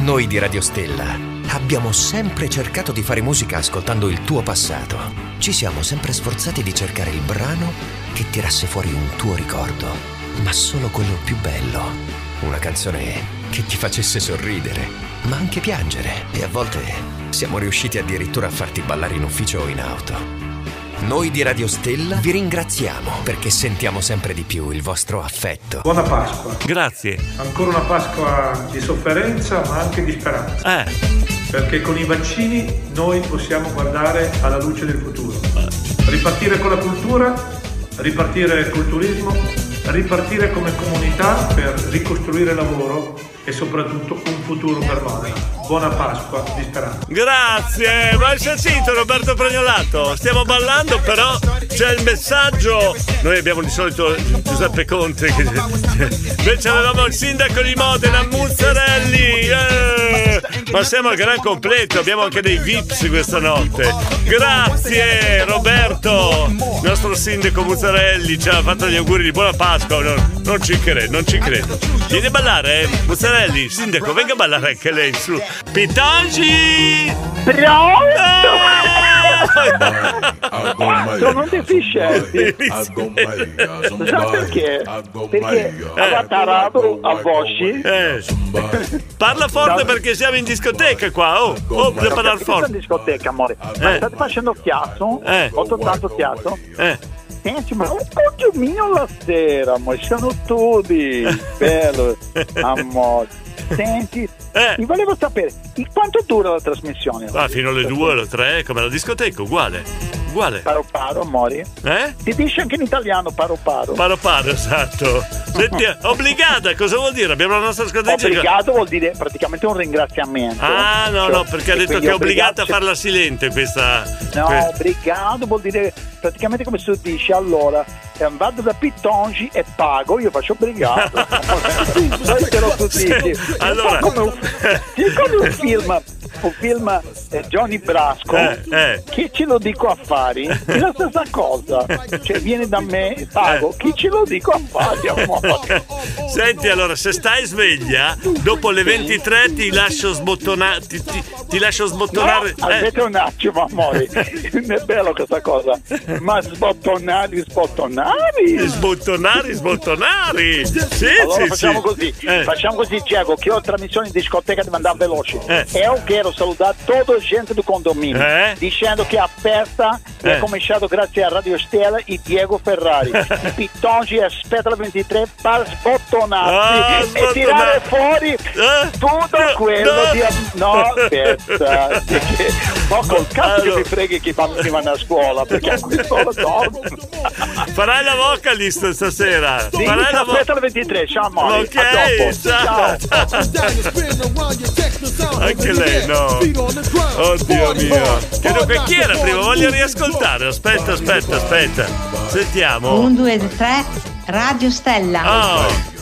Noi di Radio Stella abbiamo sempre cercato di fare musica ascoltando il tuo passato. Ci siamo sempre sforzati di cercare il brano che tirasse fuori un tuo ricordo, ma solo quello più bello. Una canzone che ti facesse sorridere, ma anche piangere. E a volte siamo riusciti addirittura a farti ballare in ufficio o in auto. Noi di Radio Stella vi ringraziamo perché sentiamo sempre di più il vostro affetto. Buona Pasqua. Grazie. Ancora una Pasqua di sofferenza ma anche di speranza. Eh, Perché con i vaccini noi possiamo guardare alla luce del futuro. Ripartire con la cultura, ripartire col turismo, ripartire come comunità per ricostruire lavoro e soprattutto un futuro per Modena. Buona Pasqua di speranza. grazie. Ma hai Roberto Pregnolato? Stiamo ballando, però c'è il messaggio. Noi abbiamo di solito Giuseppe Conte. Che... Invece avevamo il sindaco di Modena, Muzzarelli. eh. Ma siamo al gran completo, abbiamo anche dei VIPs questa notte. Grazie Roberto, il nostro sindaco Muzzarelli ci ha fatto gli auguri di buona Pasqua. Non, non ci credo, non ci credo. Vieni a ballare, eh? Muzzarelli, sindaco, venga a ballare anche lei su. Pitangi! Sono deficienti. Sa perché? Perché aveva tarato a voci. Eh, parla forte perché siamo in discoteca qua. Oh, oh, bisogna parlare Siamo in discoteca, amore. Ma Eh. state facendo chiasso? Eh. Molto tanto chiasso? Eh, Senti, ma un po' mio la sera, ma Senti, Eh. mi volevo sapere, quanto dura la trasmissione? ah, fino alle due, alle tre, come la discoteca, uguale. Uguale. Paro paro, amore. Eh? Si dice anche in italiano paro paro. Paro paro, esatto. Senti, obbligata, cosa vuol dire? Abbiamo la nostra scadenza. Obbligato vuol dire praticamente un ringraziamento. Ah, no, Cioè, no, perché ha detto che è obbligata a farla silente questa. No, que- obbligato vuol dire praticamente come si dice allora eh, vado da Pittongi e pago, io faccio obbligato. Poi te lo tutti. Allora- come un film, un film eh, Johnny Brasco, Eh, eh. chi ce lo dico affari? È la stessa cosa. Cioè viene da me, Eh. pago, chi ce lo dico affari, amore? Senti, allora, se stai sveglia, dopo le 23 ti lascio sbottonare. Ti, ti- ti lascio sbottonare. No, eh, aspetta un attimo, amore. È bello questa cosa. Ma sbottonari, sbottonari. Sbottonare, sbottonare. Sì, Allora sì, facciamo sì. così, Eh. facciamo così Diego, che ho trasmissione in discoteca devo andare veloce. Eh. E io quero salutare tutta la gente del condominio, Eh. dicendo che aperta e Eh. ha cominciato grazie a Radio Stella e Diego Ferrari. I Pittongi aspetta la 23 per sbottonarsi Ah, e sbottonar- tirare fuori Eh? tutto No, quello no. di... No, aspetta, ma col cazzo Allora. che mi freghi che i bambini vanno a scuola, perché a quest'ora dormono. Farai la vocalist stasera. Sì, Farai la aspetta la 23, ciao amore, Ok, a dopo. ciao. Anche lei, no. Oddio mio. Che dunque, chi era prima? Voglio riascoltare. Aspetta, aspetta, aspetta. Sentiamo. 1, 2, 3, Radio Stella. Oh,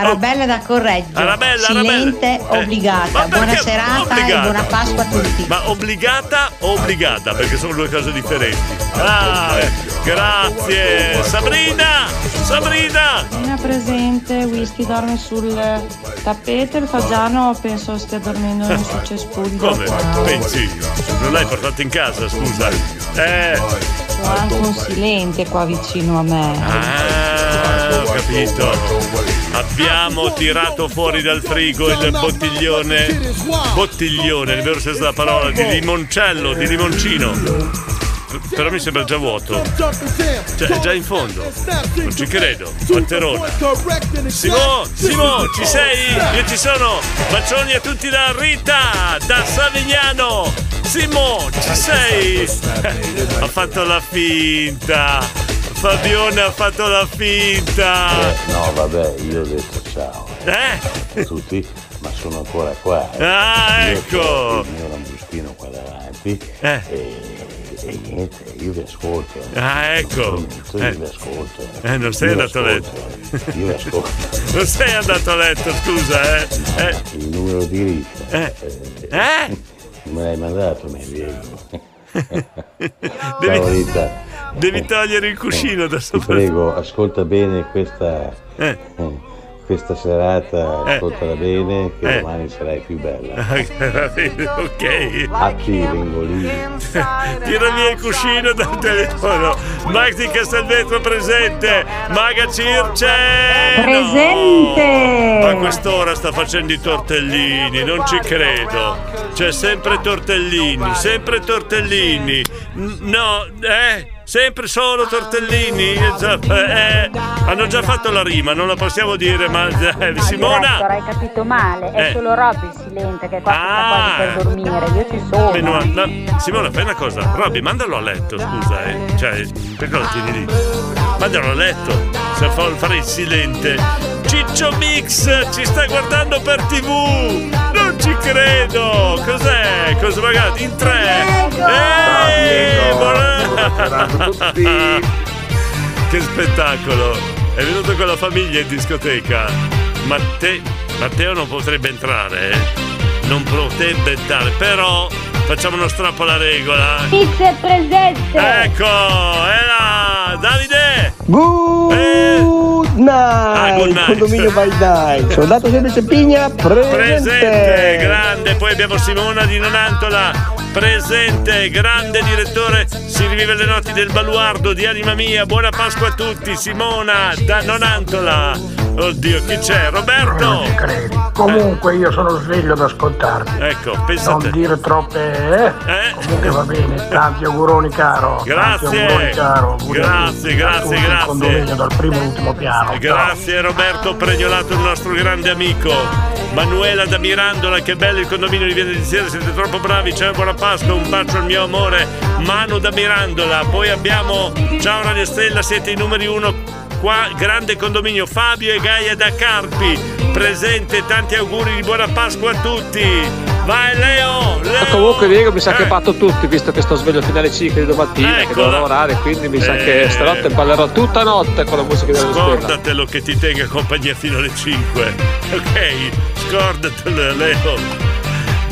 Arabella da Correggio. Arabella, Silente, Arabella. Eh, obbligata. ma Buona serata obbligata? e buona Pasqua a tutti. ma obbligata o obbligata? Perché sono due cose differenti. Ah, eh, grazie. Sabrina! Sabrina! Appena presente, whisky dorme sul tappeto, il fagiano penso stia dormendo sul cespuglio. Come? Pensi? Non l'hai portato in casa, scusa. Eh, Anche un silente qua vicino a me. ah, ho capito. Abbiamo tirato fuori dal frigo il bottiglione. Bottiglione, nel vero senso della parola, di limoncello, di limoncino. Però mi sembra già vuoto. Cioè, è già in fondo. Non ci credo. Quanterona. Simo, Simo, ci sei? Io ci sono. Bacioni a tutti da Rita, da Savignano. Simo, ci sei? Ha fatto la finta. Fabione ha fatto la finta. No, vabbè, io ho detto ciao Eh? tutti, ma sono ancora qua. eh. Ah, ecco. Il mio lambruschino qua davanti Eh. e, e niente, io vi ascolto. eh. Ah, ecco. Non prometto, Io Eh. vi ascolto. Eh, non sei Io andato a letto. eh. Io vi ascolto. Non sei andato a letto, scusa, eh? Eh? Il numero di Rita. Eh? Eh? Non me l'hai mandato, mi Diego. Devi, devi togliere il cuscino da Ti sopra. prego, ascolta bene questa, Eh. Questa serata Eh. ascoltala bene che Eh. domani sarai più bella. ok. Atti Lingolini. Tira via il cuscino dal telefono. Max di Castelvetro presente. Maga Circe. Presente! A quest'ora sta facendo i tortellini, non ci credo. C'è sempre tortellini, sempre tortellini. No, eh? Sempre solo tortellini? Eh, già- eh, hanno già fatto la rima, non la possiamo dire, ma eh, Direttor, Simona. hai capito male, è Eh. solo Robby il silente che qua sta Ah. quasi per dormire, io ci sono. Meno- no, Simona, fai una cosa. Robby, mandalo a letto, scusa, eh. Cioè, perché lo tieni lì? Mandalo a letto. Se fa fare il silente. Ciccio Mix ci sta guardando per TV. Non ci credo. Cos'è? Cosa magari? In tre. Ehi, buona- che spettacolo! È venuto con la famiglia in discoteca. Matte- Matteo non potrebbe entrare, eh? Non potrebbe entrare, però facciamo uno strappo alla regola. Mix è presente! Ecco, è là! Davide! Good night, Ah, good night. condominio by night. Soldato semplice Pigna, presente. Presente, grande, poi abbiamo Simona di Nonantola, presente, grande direttore, si rivive le notti del baluardo di Anima Mia, buona Pasqua a tutti, Simona da Nonantola. Oddio, chi c'è? Roberto? Non ci credi. Comunque io sono sveglio ad ascoltarti. Ecco, pensa Non dire troppe eh? Comunque va bene, tanti auguroni caro. Tanti Grazie. auguroni caro. Auguri Grazie, grazie, grazie. dal primo all'ultimo piano. Grazie Roberto Pregnolato, il nostro grande amico. Manuela da Mirandola, che bello il condominio di Via del Sera, siete troppo bravi, ciao buona Pasqua, un bacio al mio amore. Manu da Mirandola, poi abbiamo Ciao Radio Stella, siete i numeri uno qua, grande condominio Fabio e Gaia da Carpi, presente, tanti auguri di buona Pasqua a tutti. Vai Leo, Leo. Comunque Diego mi sa che Eh. batto tutti visto che sto sveglio fino alle 5 di domattina che devo lavorare quindi mi sa Eh. che stanotte ballerò tutta notte con la musica della stella Scordatelo che ti tenga compagnia fino alle 5. Ok? Scordatelo, Leo.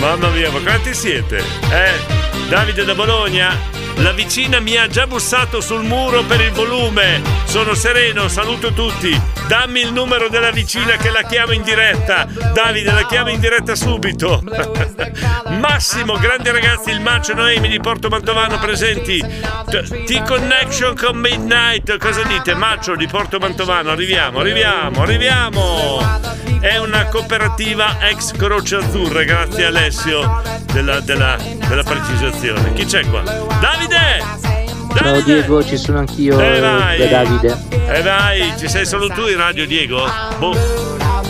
Mamma mia, ma quanti siete? Eh? Davide da Bologna? La vicina mi ha già bussato sul muro per il volume. Sono sereno, saluto tutti. Dammi il numero della vicina che la chiamo in diretta. Davide, la chiamo in diretta subito. Massimo, grandi ragazzi, il Macio Noemi di Porto Mantovano presenti. T-Connection con Midnight. Cosa dite? Macio di Porto Mantovano, arriviamo, arriviamo, arriviamo. È una cooperativa ex Croce Azzurra, grazie Alessio della, della- della precisazione. Chi c'è qua? Davide! Ciao Diego, ci sono anch'io, Eh, eh, vai. da Davide. E vai, ci sei solo tu in radio, Diego? Boh,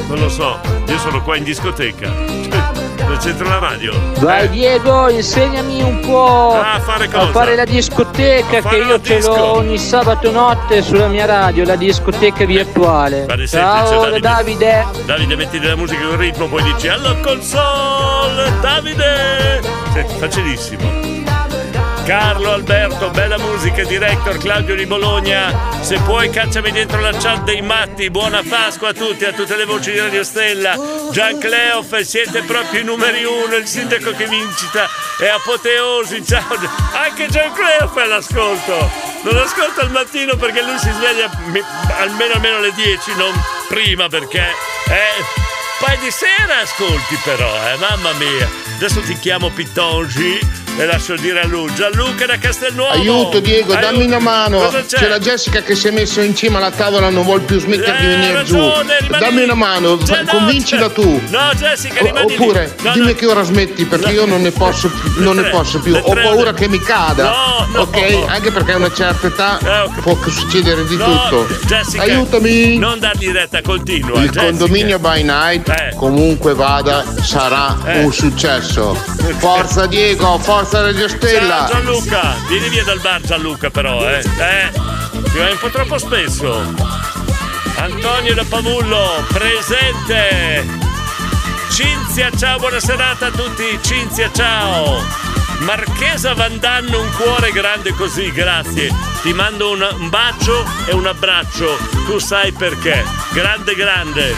non lo so, io sono qua in discoteca. Non c'entra la radio. Vai Diego, insegnami un po' Ah, a fare cosa? fare la discoteca A fare che io ce l'ho ogni sabato notte sulla mia radio, la discoteca virtuale. È Ciao semplice, da Davide. Davide, metti della musica con ritmo, poi dici alla console, Davide! Sì, facilissimo. Carlo Alberto, bella musica, director Claudio di Bologna. Se puoi cacciami dentro la chat dei matti. Buona Pasqua a tutti, a tutte le voci di Radio Stella. Gian Cleof, siete proprio i numeri uno, il sindaco che vincita è apoteosi. Ciao. Anche Gian Cleof è all'ascolto. Non ascolta al mattino perché lui si sveglia almeno almeno alle 10, non prima perché eh, poi di sera ascolti però, eh, mamma mia. Adesso ti chiamo Pittongi e lascio dire a lui. Gianluca da Castelnuovo. Aiuto Diego, Aiuto. dammi una mano. C'è? C'è la Jessica che si è messa in cima alla tavola, non vuol più smettere di Eh, venire ragione, giù. rimani Dammi una mano, no, convincila tu. No, Jessica, rimani oppure No, dimmi no. che ora smetti perché io non ne posso più, non ne posso più. Ho paura che mi cada. No, no. Ok? Anche perché a una certa età può succedere di No, tutto. Jessica, Aiutami. Non dar diretta, continua. Il Jessica. condominio by night, comunque vada, sarà Eh. un successo. Forza Diego, forza Radio Stella. Ciao Gianluca, vieni via dal bar Gianluca però, eh. Eh, ti vai un po' troppo spesso. Antonio da Pavullo, presente. Cinzia, ciao, buona serata a tutti. Cinzia, ciao. Marchesa Vandanno, un cuore grande così, grazie. Ti mando un, un bacio e un abbraccio. Tu sai perché. Grande, grande.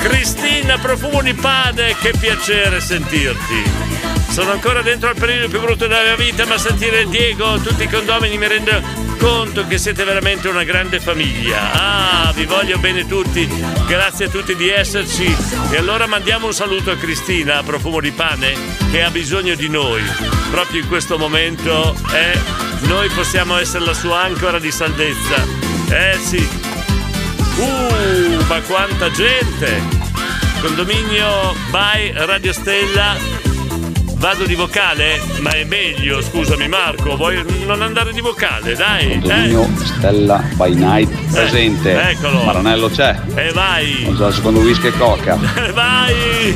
Cristina, profumo di pane, che piacere sentirti. Sono ancora dentro al periodo più brutto della mia vita, ma sentire Diego, tutti i condomini mi rende conto che siete veramente una grande famiglia. Ah, vi voglio bene tutti. Grazie a tutti di esserci. E allora mandiamo un saluto a Cristina, a profumo di pane, che ha bisogno di noi. Proprio in questo momento eh, noi possiamo essere la sua ancora di salvezza. Eh sì. Uh, ma quanta gente! Condominio by Radio Stella. Vado di vocale? Ma è meglio, scusami Marco, vuoi non andare di vocale, dai. Eh? Condominio Stella by Night presente. eccolo. Maranello c'è. E vai! Ho già il secondo whisky e coca. E vai!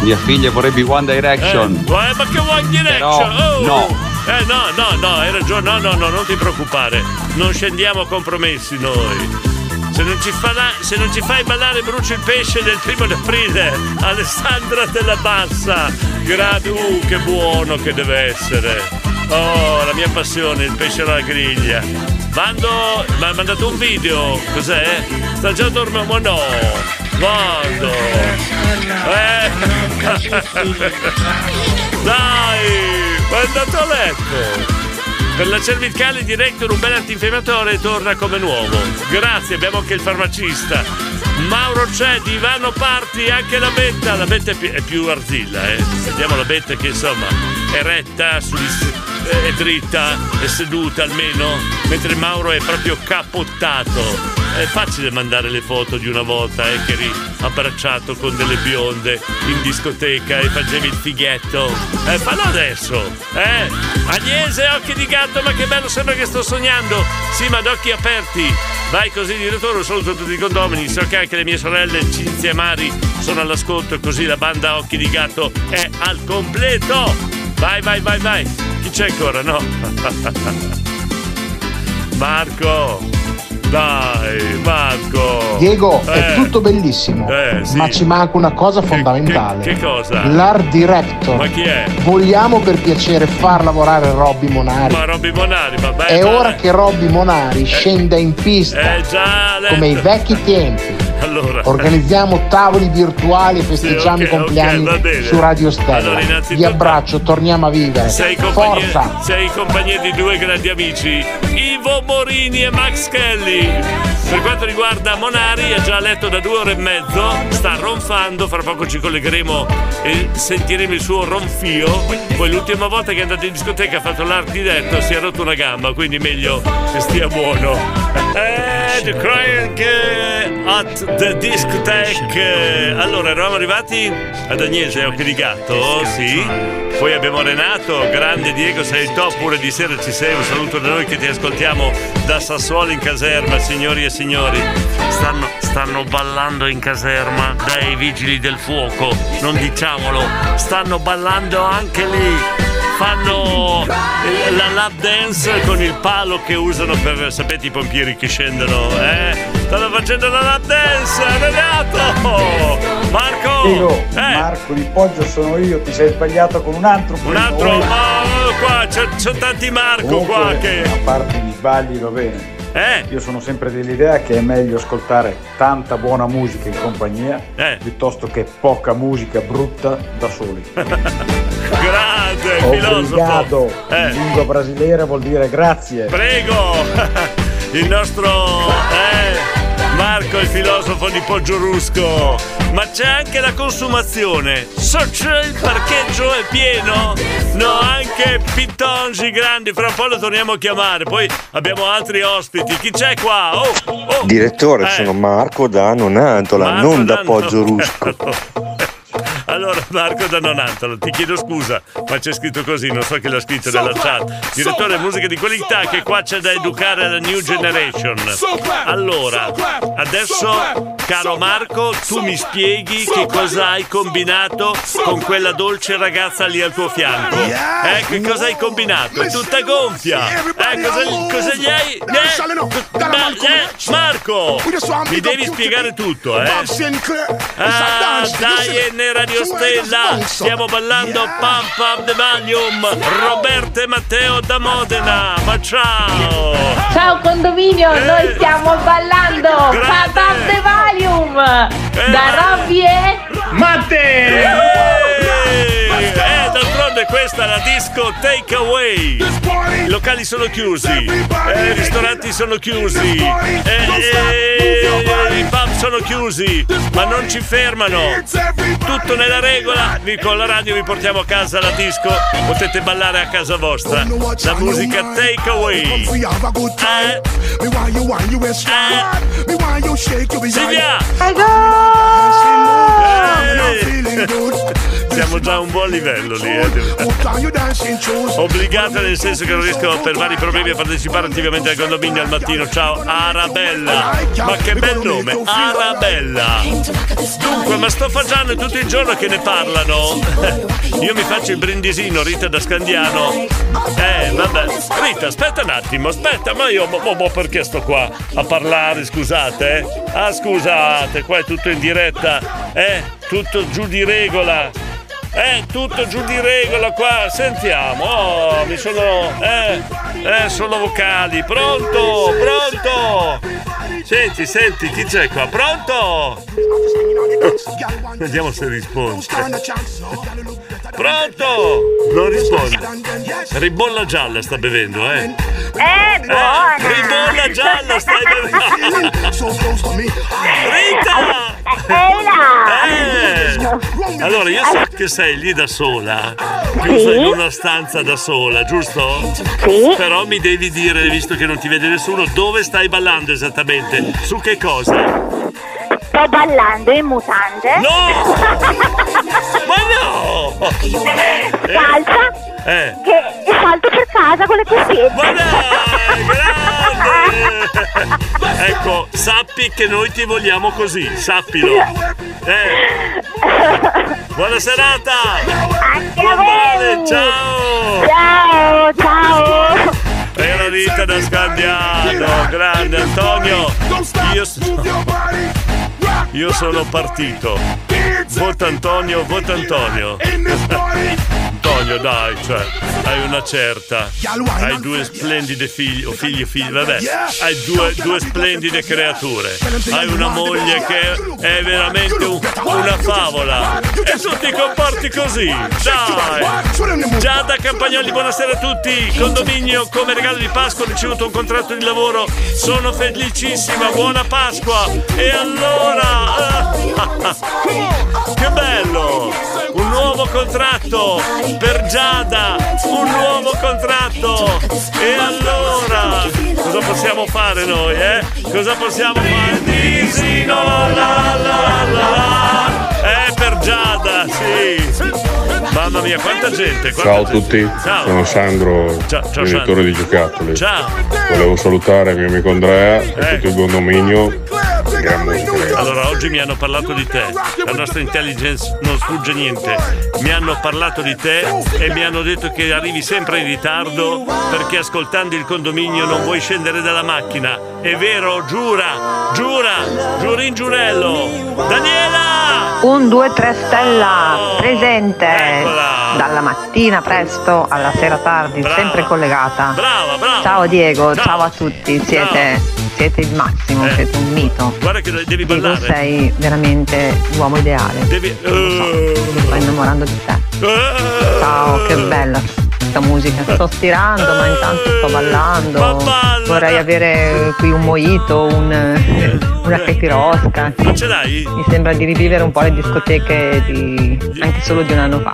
Mia figlia vorrebbe One Direction. Eh, ma che in direction? Però, Oh! no. Eh no, no, no, hai ragione, no, no, no, non ti preoccupare. Non scendiamo compromessi noi. Se non, ci fa se non ci fai ballare brucio il pesce del primo d'aprile, Alessandra della Bassa. Grado, uh, che buono che deve essere. Oh, la mia passione, il pesce alla griglia. Mando, mi ha mandato un video, cos'è? Sta già dormendo? No! Quando? Eh! Dai! È andato a letto! Per la cervicale Director un bel antinfiammatore torna come nuovo. Grazie, abbiamo anche il farmacista. Mauro c'è, Divano Parti, anche la Betta. La Betta è più, è più arzilla, eh. Vediamo la Betta che insomma è retta, sugli- è dritta, è seduta almeno, mentre Mauro è proprio capottato. È facile mandare le foto di una volta, eh, che eri abbracciato con delle bionde in discoteca e facevi il fighetto. Eh, fallo adesso, eh? Agnese, occhi di gatto, ma che bello, sembra che sto sognando. Sì, ma d'occhi aperti. Vai così di ritorno, un saluto a tutti i condomini. So che anche le mie sorelle Cinzia e Mari sono all'ascolto così la banda Occhi di Gatto è al completo. Vai, vai, vai, vai. Chi c'è ancora? No. Marco. Dai, Marco. Diego, Eh, è tutto bellissimo, Eh, sì. ma ci manca una cosa fondamentale. Che cosa? L'art director. Ma chi è? Vogliamo per piacere far lavorare Robby Monari. Ma Robby Monari, vabbè. È ma- ora che Robby Monari scenda in pista, Eh come ai vecchi tempi. Allora. Organizziamo tavoli virtuali e festeggiamo Sì, ok, i compleanni ok, va bene. su Radio Stella. Allora, innanzitutto- Vi abbraccio, torniamo a vivere. Sei in compagnia, Forza! sei in compagnia di due grandi amici, Ivo Morini e Max Kelly. Per quanto riguarda Monari, è già a letto da due ore e mezzo, sta ronfando, fra poco ci collegheremo e sentiremo il suo ronfio. Poi l'ultima volta che è andato in discoteca ha fatto l'art diretto, si è rotto una gamba, quindi meglio che stia buono. Eh, The Crying at the Discotheque. Allora, eravamo arrivati ad Agnese, occhi di gatto, sì. Poi abbiamo Renato, grande Diego, sei il top, pure di sera ci sei. Un saluto da noi che ti ascoltiamo da Sassuolo in caserma, signori e signori. Stanno, stanno ballando in caserma dai vigili del fuoco, non diciamolo. Stanno ballando anche lì. Fanno la lap dance con il palo che usano per, sapete, i pompieri che scendono, eh? Stanno facendo la lap dance, Renato! Marco! Diego, Eh. Marco di Poggio sono io, ti sei sbagliato con un altro. Un altro, ma qua c'è, c'è tanti Marco qua che. A parte gli sbagli va bene. Eh? Io sono sempre dell'idea che è meglio ascoltare tanta buona musica in compagnia Eh. piuttosto che poca musica brutta da soli. Grande Obrigado filosofo! in Eh. lingua brasileira vuol dire grazie. Prego! Il nostro eh, Marco, il filosofo di Poggiorusco. Ma c'è anche la consumazione. So c'è il parcheggio è pieno? No, anche pittongi grandi. Fra un po' lo torniamo a chiamare. Poi abbiamo altri ospiti. Chi c'è qua? Oh, oh. Direttore, Eh. sono Marco da Nonantola, Marco non da da Poggio Rusco. Allora, Marco da Nonantolo, ti chiedo scusa, ma c'è scritto così, non so chi l'ha scritto nella chat. Direttore musica di qualità, che qua c'è da educare la new generation. Allora, adesso, caro Marco, tu mi spieghi che cosa hai combinato con quella dolce ragazza lì al tuo fianco. Eh, che cosa hai combinato? È tutta gonfia. Eh, cosa, cosa gli hai... Eh, ma- eh, Marco, mi devi spiegare tutto, eh. Ah, dai, N Radio Stella, stiamo ballando Pump Up the Volume, Roberto e Matteo da Modena, ma ciao! Ciao condominio, noi stiamo ballando Eh. Grande. Pump Up the Volume Eh. da Robby e Matte! Questa è la disco Takeaway. I locali sono chiusi, eh, i ristoranti sono chiusi, eh, eh, i pub sono chiusi, ma non ci fermano. Tutto nella regola. Vi con la radio vi portiamo a casa la disco. Potete ballare a casa vostra. La musica Takeaway. Eh, Silvia! Eh, Siamo già a un buon livello lì. Eh. Obbligata nel senso che non riesco per vari problemi a partecipare attivamente al condominio al mattino. Ciao Arabella. Ma che bel nome, Arabella. Dunque, ma sto facendo tutto il giorno che ne parlano. Io mi faccio il brindisino, Rita da Scandiano. Eh, vabbè. Rita, aspetta un attimo, aspetta, ma io mo- mo perché sto qua a parlare, scusate? eh? Ah, scusate, qua è tutto in diretta. Eh, tutto giù di regola. Eh, tutto giù di regola qua, sentiamo. Oh, mi sono. Eh, eh, sono vocali. Pronto? Pronto? Senti, senti, chi c'è qua? Pronto? Vediamo se risponde. Pronto? Non risponde. Ribolla gialla sta bevendo, eh? Eh, buona! ribolla gialla stai bevendo. Rita! Eh! Allora, io so che sei lì da sola, chiusa in una stanza da sola, giusto? Sì. Però mi devi dire, visto che non ti vede nessuno, dove stai ballando esattamente? Su che cosa? Sto ballando in mutande. No! Ma no! Salsa Eh! che salto per casa con le cuffiette. Ma dai, grande! Ecco, sappi che noi ti vogliamo così, sappilo. Eh. Buona serata! Anche Buon a male, ciao! Ciao, ciao! Era Rita da Scandiano, grande Antonio! Io, io sono partito. Vota Antonio, vota Antonio. Antonio, dai, cioè, hai una certa. Hai due splendide figli, o figli e figli, vabbè. Hai due, due splendide creature. Hai una moglie che è veramente un- una favola. E tu ti comporti così. Dai! Già da Campagnoli, buonasera a tutti. Condominio come regalo di Pasqua ho ricevuto un contratto di lavoro. Sono felicissima, buona Pasqua. E allora... Che bello! Un nuovo contratto per Giada! Un nuovo contratto! E allora? Cosa possiamo fare noi, eh? Cosa possiamo fare? Disi no la la la la la! Eh, per Giada, sì! Mamma mia, quanta gente! quanta Ciao a gente. tutti, Ciao! sono Sandro, Ciao, ciao, Sandro. di giocattoli. Ciao! Volevo salutare il mio amico Andrea e Eh. tutto il condominio. Allora, oggi mi hanno parlato di te. La nostra intelligence non sfugge niente. Mi hanno parlato di te e mi hanno detto che arrivi sempre in ritardo perché ascoltando il condominio non vuoi scendere dalla macchina. È vero, giura, giura, giurin giurello. Daniela! Un 2-3 stella presente Eccola. dalla mattina presto alla sera tardi, Brava. sempre collegata. Brava, brava. Ciao Diego, Ciao. ciao, a tutti, siete, siete il massimo, Eh. siete un mito. Guarda che devi Diego ballare. sei veramente l'uomo ideale. Devi. Mi sto innamorando di te. Ciao, che bella questa musica. Sto stirando, ma intanto sto ballando. Vorrei avere qui un mojito, un, una capirosca. Non ce l'hai? Mi sembra di rivivere un po' le discoteche di anche solo di un anno fa.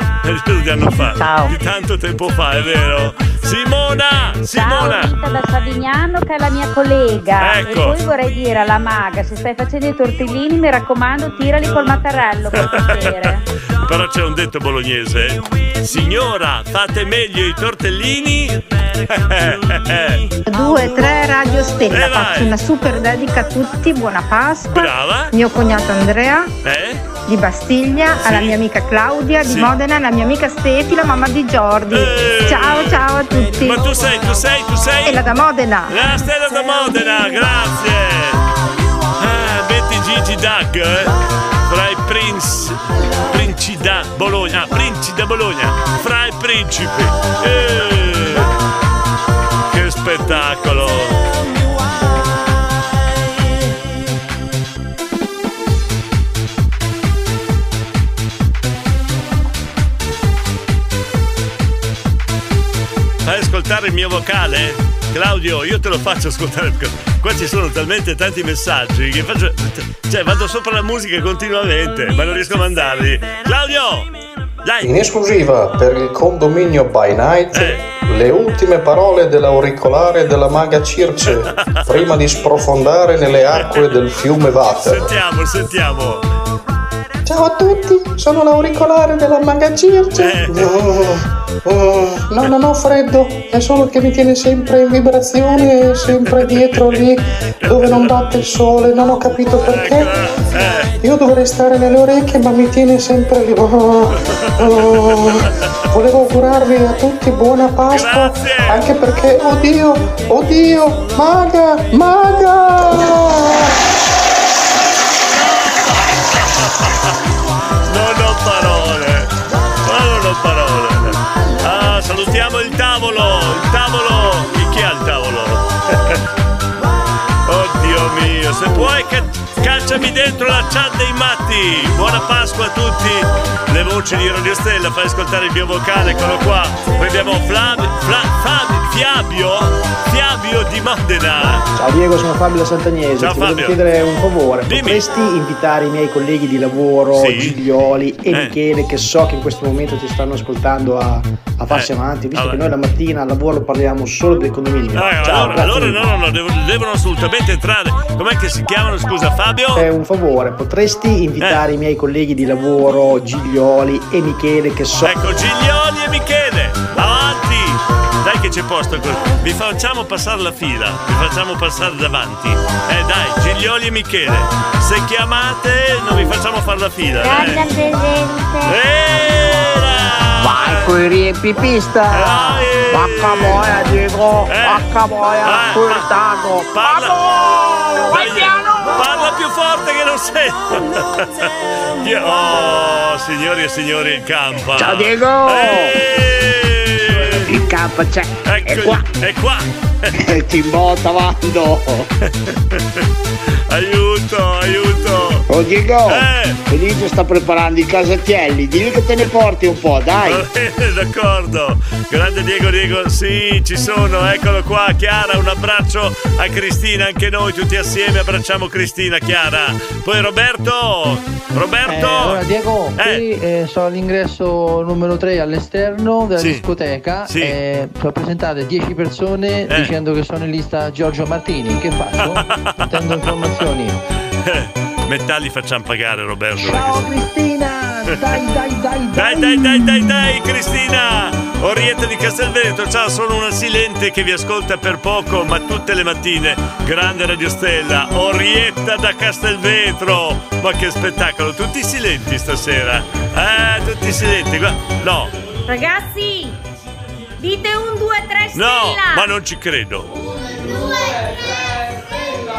Di anno fa. Ciao. Di tanto tempo fa, è vero. Simona! Ciao Simona! Rita da Savignano che è la mia collega Ecco. e poi vorrei dire alla maga se stai facendo i tortellini mi raccomando tirali col mattarello per piacere Però c'è un detto bolognese. Signora, fate meglio i tortellini? 2, 3 Radio Stella, Eh, faccio una super dedica a tutti, buona Pasqua. Brava. Mio cognato Andrea Eh? di Bastiglia, alla mia amica Claudia di Sì. Modena, alla mia amica Stefi, la mamma di Jordi. Ciao ciao a tutti. Ma tu sei, tu sei, tu sei? E la da Modena. La Stella da Modena, grazie! Ah, Betty Gigi Doug, eh? Fra i Prince. Princi da Bologna. Ah, Princi da Bologna. Fra i principi. Eh, che spettacolo! Ascoltare il mio vocale? Claudio, io te lo faccio ascoltare qua ci sono talmente tanti messaggi che faccio. Cioè, vado sopra la musica continuamente, ma non riesco a mandarli. Claudio! Dai! In esclusiva per il condominio by night, Eh. le ultime parole dell'auricolare della maga Circe, prima di sprofondare nelle acque del fiume Vater. Sentiamo, sentiamo. Ciao a tutti, sono l'auricolare della maga Circe. Oh, oh, no, non ho freddo, è solo che mi tiene sempre in vibrazione, sempre dietro lì dove non batte il sole, non ho capito perché. Io dovrei stare nelle orecchie, ma mi tiene sempre lì. Oh, oh. Volevo augurarvi a tutti buona Pasqua, anche perché, oddio, oddio, maga, maga! Non ho parole. Ma non ho parole. Ah, salutiamo il tavolo. Il tavolo. Se puoi ca- cacciami dentro la chat dei matti. Buona Pasqua a tutti. Le voci di Radio Stella, fai ascoltare il mio vocale, eccolo qua. Poi abbiamo Flavio, Fla- Fabio, Fiabio, Fiabio di Modena. Ciao Diego, sono Fabio da Sant'Agnese. Ciao, Ti volevo Fabio. chiedere un favore. Potresti invitare i miei colleghi di lavoro, Sì. Giglioli e Eh. Michele, che so che in questo momento ti stanno ascoltando a, a farsi Eh. avanti, visto Allora. che noi la mattina al lavoro parliamo solo del condominio. Ah, Ciao, allora, grazie allora no, no, no, devono, devono assolutamente entrare. Com'è che si chiamano? Scusa, Fabio? È un favore, potresti invitare Eh. i miei colleghi di lavoro, Giglioli e Michele, che so. Ecco, Giglioli e Michele, avanti! Dai che c'è posto, vi facciamo passare la fila, vi facciamo passare davanti. Eh dai, Giglioli e Michele, se chiamate non vi facciamo fare la fila. Guarda Eh. presente. Vai coi riempipista! Vacca boia Diego! Vacca boia! Sultano! Parla, Dai, parla più forte che non. Io- Oh, signori e signori, in campo. Ciao Diego! Il campo c'è! Ecco, È qua! È qua! Ti botta vando! aiuto, aiuto! Oh Diego! Eh. Felice sta preparando i casatielli, digli che te ne porti un po', dai! Va bene, d'accordo. Grande Diego Diego, sì, ci sono, eccolo qua. Chiara, un abbraccio a Cristina, anche noi tutti assieme abbracciamo Cristina, Chiara. Poi Roberto, Roberto. Eh, allora Diego, Eh. qui eh, sono all'ingresso numero 3 all'esterno della Sì. discoteca. Sì. Eh, sono presentate 10 persone Eh. dicendo che sono in lista Giorgio Martini. Che faccio? Attendo informazioni. Metà li facciamo pagare, Roberto. perché- Cristina, dai dai dai Dai, dai, dai, dai, dai, Cristina! Orietta di Castelveneto, ciao, sono una silente che vi ascolta per poco, ma tutte le mattine. Grande Radio Stella, Orietta da Castelvetro! Ma che spettacolo, tutti silenti stasera. Eh, tutti silenti. No, Ragazzi, dite un 2, 3 stella. no, ma non ci credo.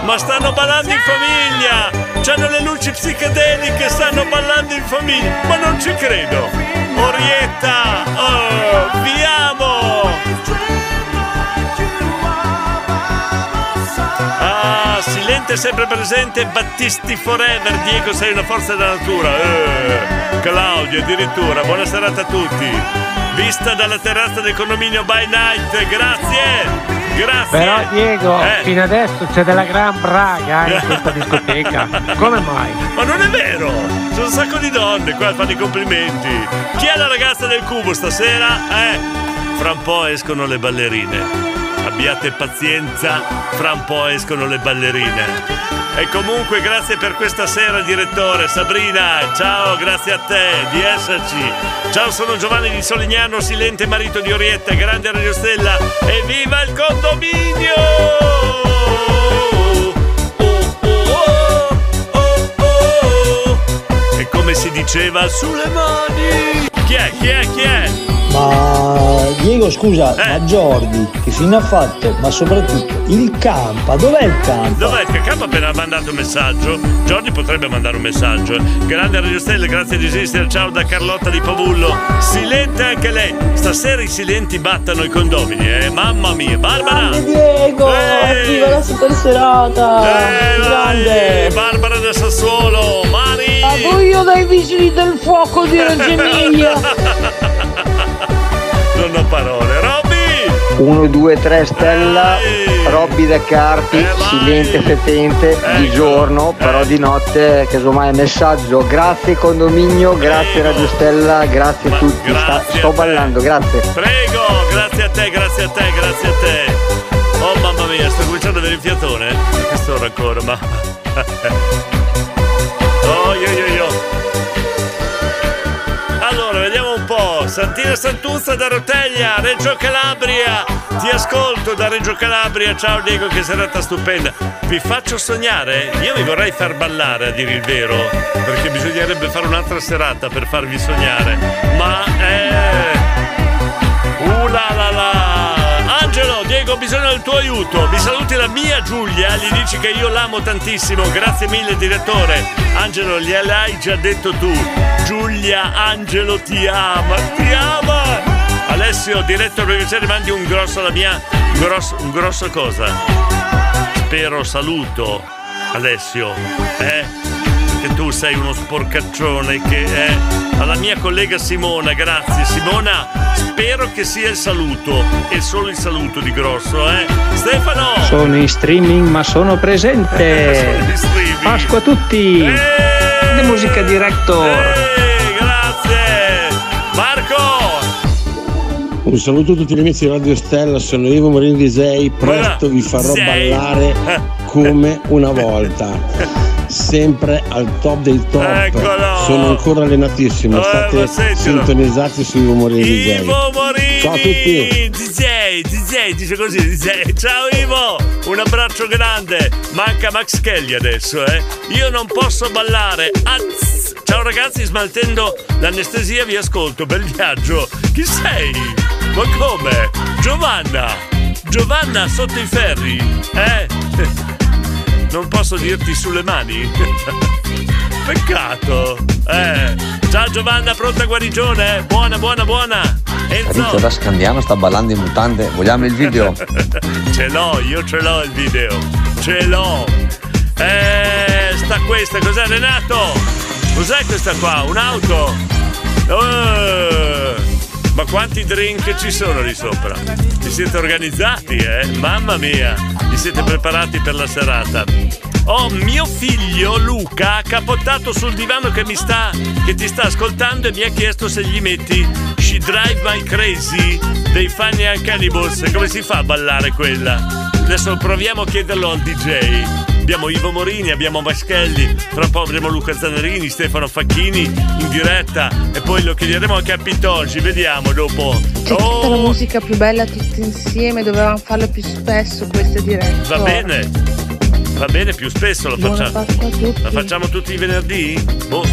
Ma stanno ballando in famiglia! C'hanno le luci psichedeliche, stanno ballando in famiglia! Ma non ci credo! Orietta! Oh, vi amo! Ah, silente sempre presente, Battisti forever, Diego sei una forza della natura. Eh, Claudio addirittura, buona serata a tutti. Vista dalla terrazza del condominio by night, grazie! Grazie! Però Diego, Eh. fino adesso c'è della gran braga in questa discoteca. Come mai? Ma non è vero! C'è un sacco di donne qua a fare i complimenti. Chi è la ragazza del cubo stasera? Eh? Fra un po' escono le ballerine. Abbiate pazienza, fra un po' escono le ballerine. E comunque grazie per questa sera direttore Sabrina, ciao, grazie a te di esserci. Ciao, sono Giovanni di Solignano, silente marito di Orietta, grande Radio Stella e viva il condominio! Come si diceva, sulle mani! Chi è? Chi è? Chi è? Ma Diego scusa, Eh. ma Jordi che fine ha fatto? Ma soprattutto il campa, dov'è il campa? Dov'è che Campo ha appena mandato un messaggio? Giorgi potrebbe mandare un messaggio. eh. Grande Radio Stelle, grazie di esistere. Ciao da Carlotta di Pavullo. Silente anche lei. Stasera i silenti battano i condomini, eh. Mamma mia, Barbara! Diego, attiva la super serata. Eh, Grande. Barbara da Sassuolo, Mari! A voi io dai vigili del fuoco di Reggio Emilia. non ho parole. Robby! 1, 2, 3 Stella, Robby da Carpi, silente fetente, di giorno, però di notte casomai messaggio. Grazie condominio, grazie Radio Stella, grazie a tutti. Sta- sto ballando, grazie. Prego, grazie a te, grazie a te, grazie a te. Oh mamma mia, sto cominciando ad avere il fiatone. A quest'ora ancora, ma. Oh, io, io, io. Santina Santuzza da Roteglia, Reggio Calabria. Ti ascolto da Reggio Calabria. Ciao Diego, che serata stupenda. Vi faccio sognare? Io vi vorrei far ballare, a dire il vero, perché bisognerebbe fare un'altra serata per farvi sognare. Ma eh. Diego, ho bisogno del tuo aiuto. Mi saluti la mia Giulia, gli dici che io l'amo tantissimo. Grazie mille, direttore. Angelo, gliel'hai già detto tu. Giulia, Angelo ti ama, ti ama. Alessio, direttore, per piacere mandi un grosso alla mia. Grosso, un grosso cosa? Spero saluto, Alessio. Eh? Che tu sei uno sporcaccione che è alla mia collega Simona, grazie Simona, spero che sia il saluto e solo il saluto di grosso, eh? Stefano! Sono in streaming ma sono presente. Pasqua a tutti. De musica director. grazie! Marco! Un saluto a tutti gli amici di Radio Stella, sono Ivo Morini di Sei, presto vi farò ballare come una volta. Sempre al top dei top. Eccolo! Sono ancora allenatissimo, Eh, state sentilo. sintonizzati su Ivo Morini di Sei. Ivo Morini! Ciao a tutti! DJ, DJ, dice così, DJ. Ciao Ivo! Un abbraccio grande! Manca Max Kelly adesso, eh? Io non posso ballare! Az! Ciao ragazzi, smaltendo l'anestesia vi ascolto, bel viaggio! Chi sei? Ma come? Giovanna! Giovanna sotto i ferri, eh? Non posso dirti sulle mani? Peccato! Eh! Ciao Giovanna, pronta guarigione? Buona, buona, buona! Enzo! da Scandiano sta ballando in mutande. Vogliamo il video? ce l'ho, io ce l'ho il video. Ce l'ho. Eh, sta questa, cos'è Renato? Cos'è questa qua? Un'auto? Eh, ma quanti drink ci sono lì sopra? Vi siete organizzati, eh? Mamma mia, vi siete preparati per la serata. Oh, mio figlio Luca ha capottato sul divano che mi sta che ti sta ascoltando e mi ha chiesto se gli metti She Drive My Crazy dei Funny and Cannibals. Come si fa a ballare quella? Adesso proviamo a chiederlo al DJ. Abbiamo Ivo Morini, abbiamo Maschelli, tra un po' avremo Luca Zannarini, Stefano Facchini in diretta e poi lo chiederemo anche a Pitongi, vediamo dopo. C'è tutta la Oh, musica più bella tutti insieme, dovevamo farlo più spesso queste dirette. va bene, va bene, più spesso Buona facciamo. La facciamo tutti i venerdì? Boh.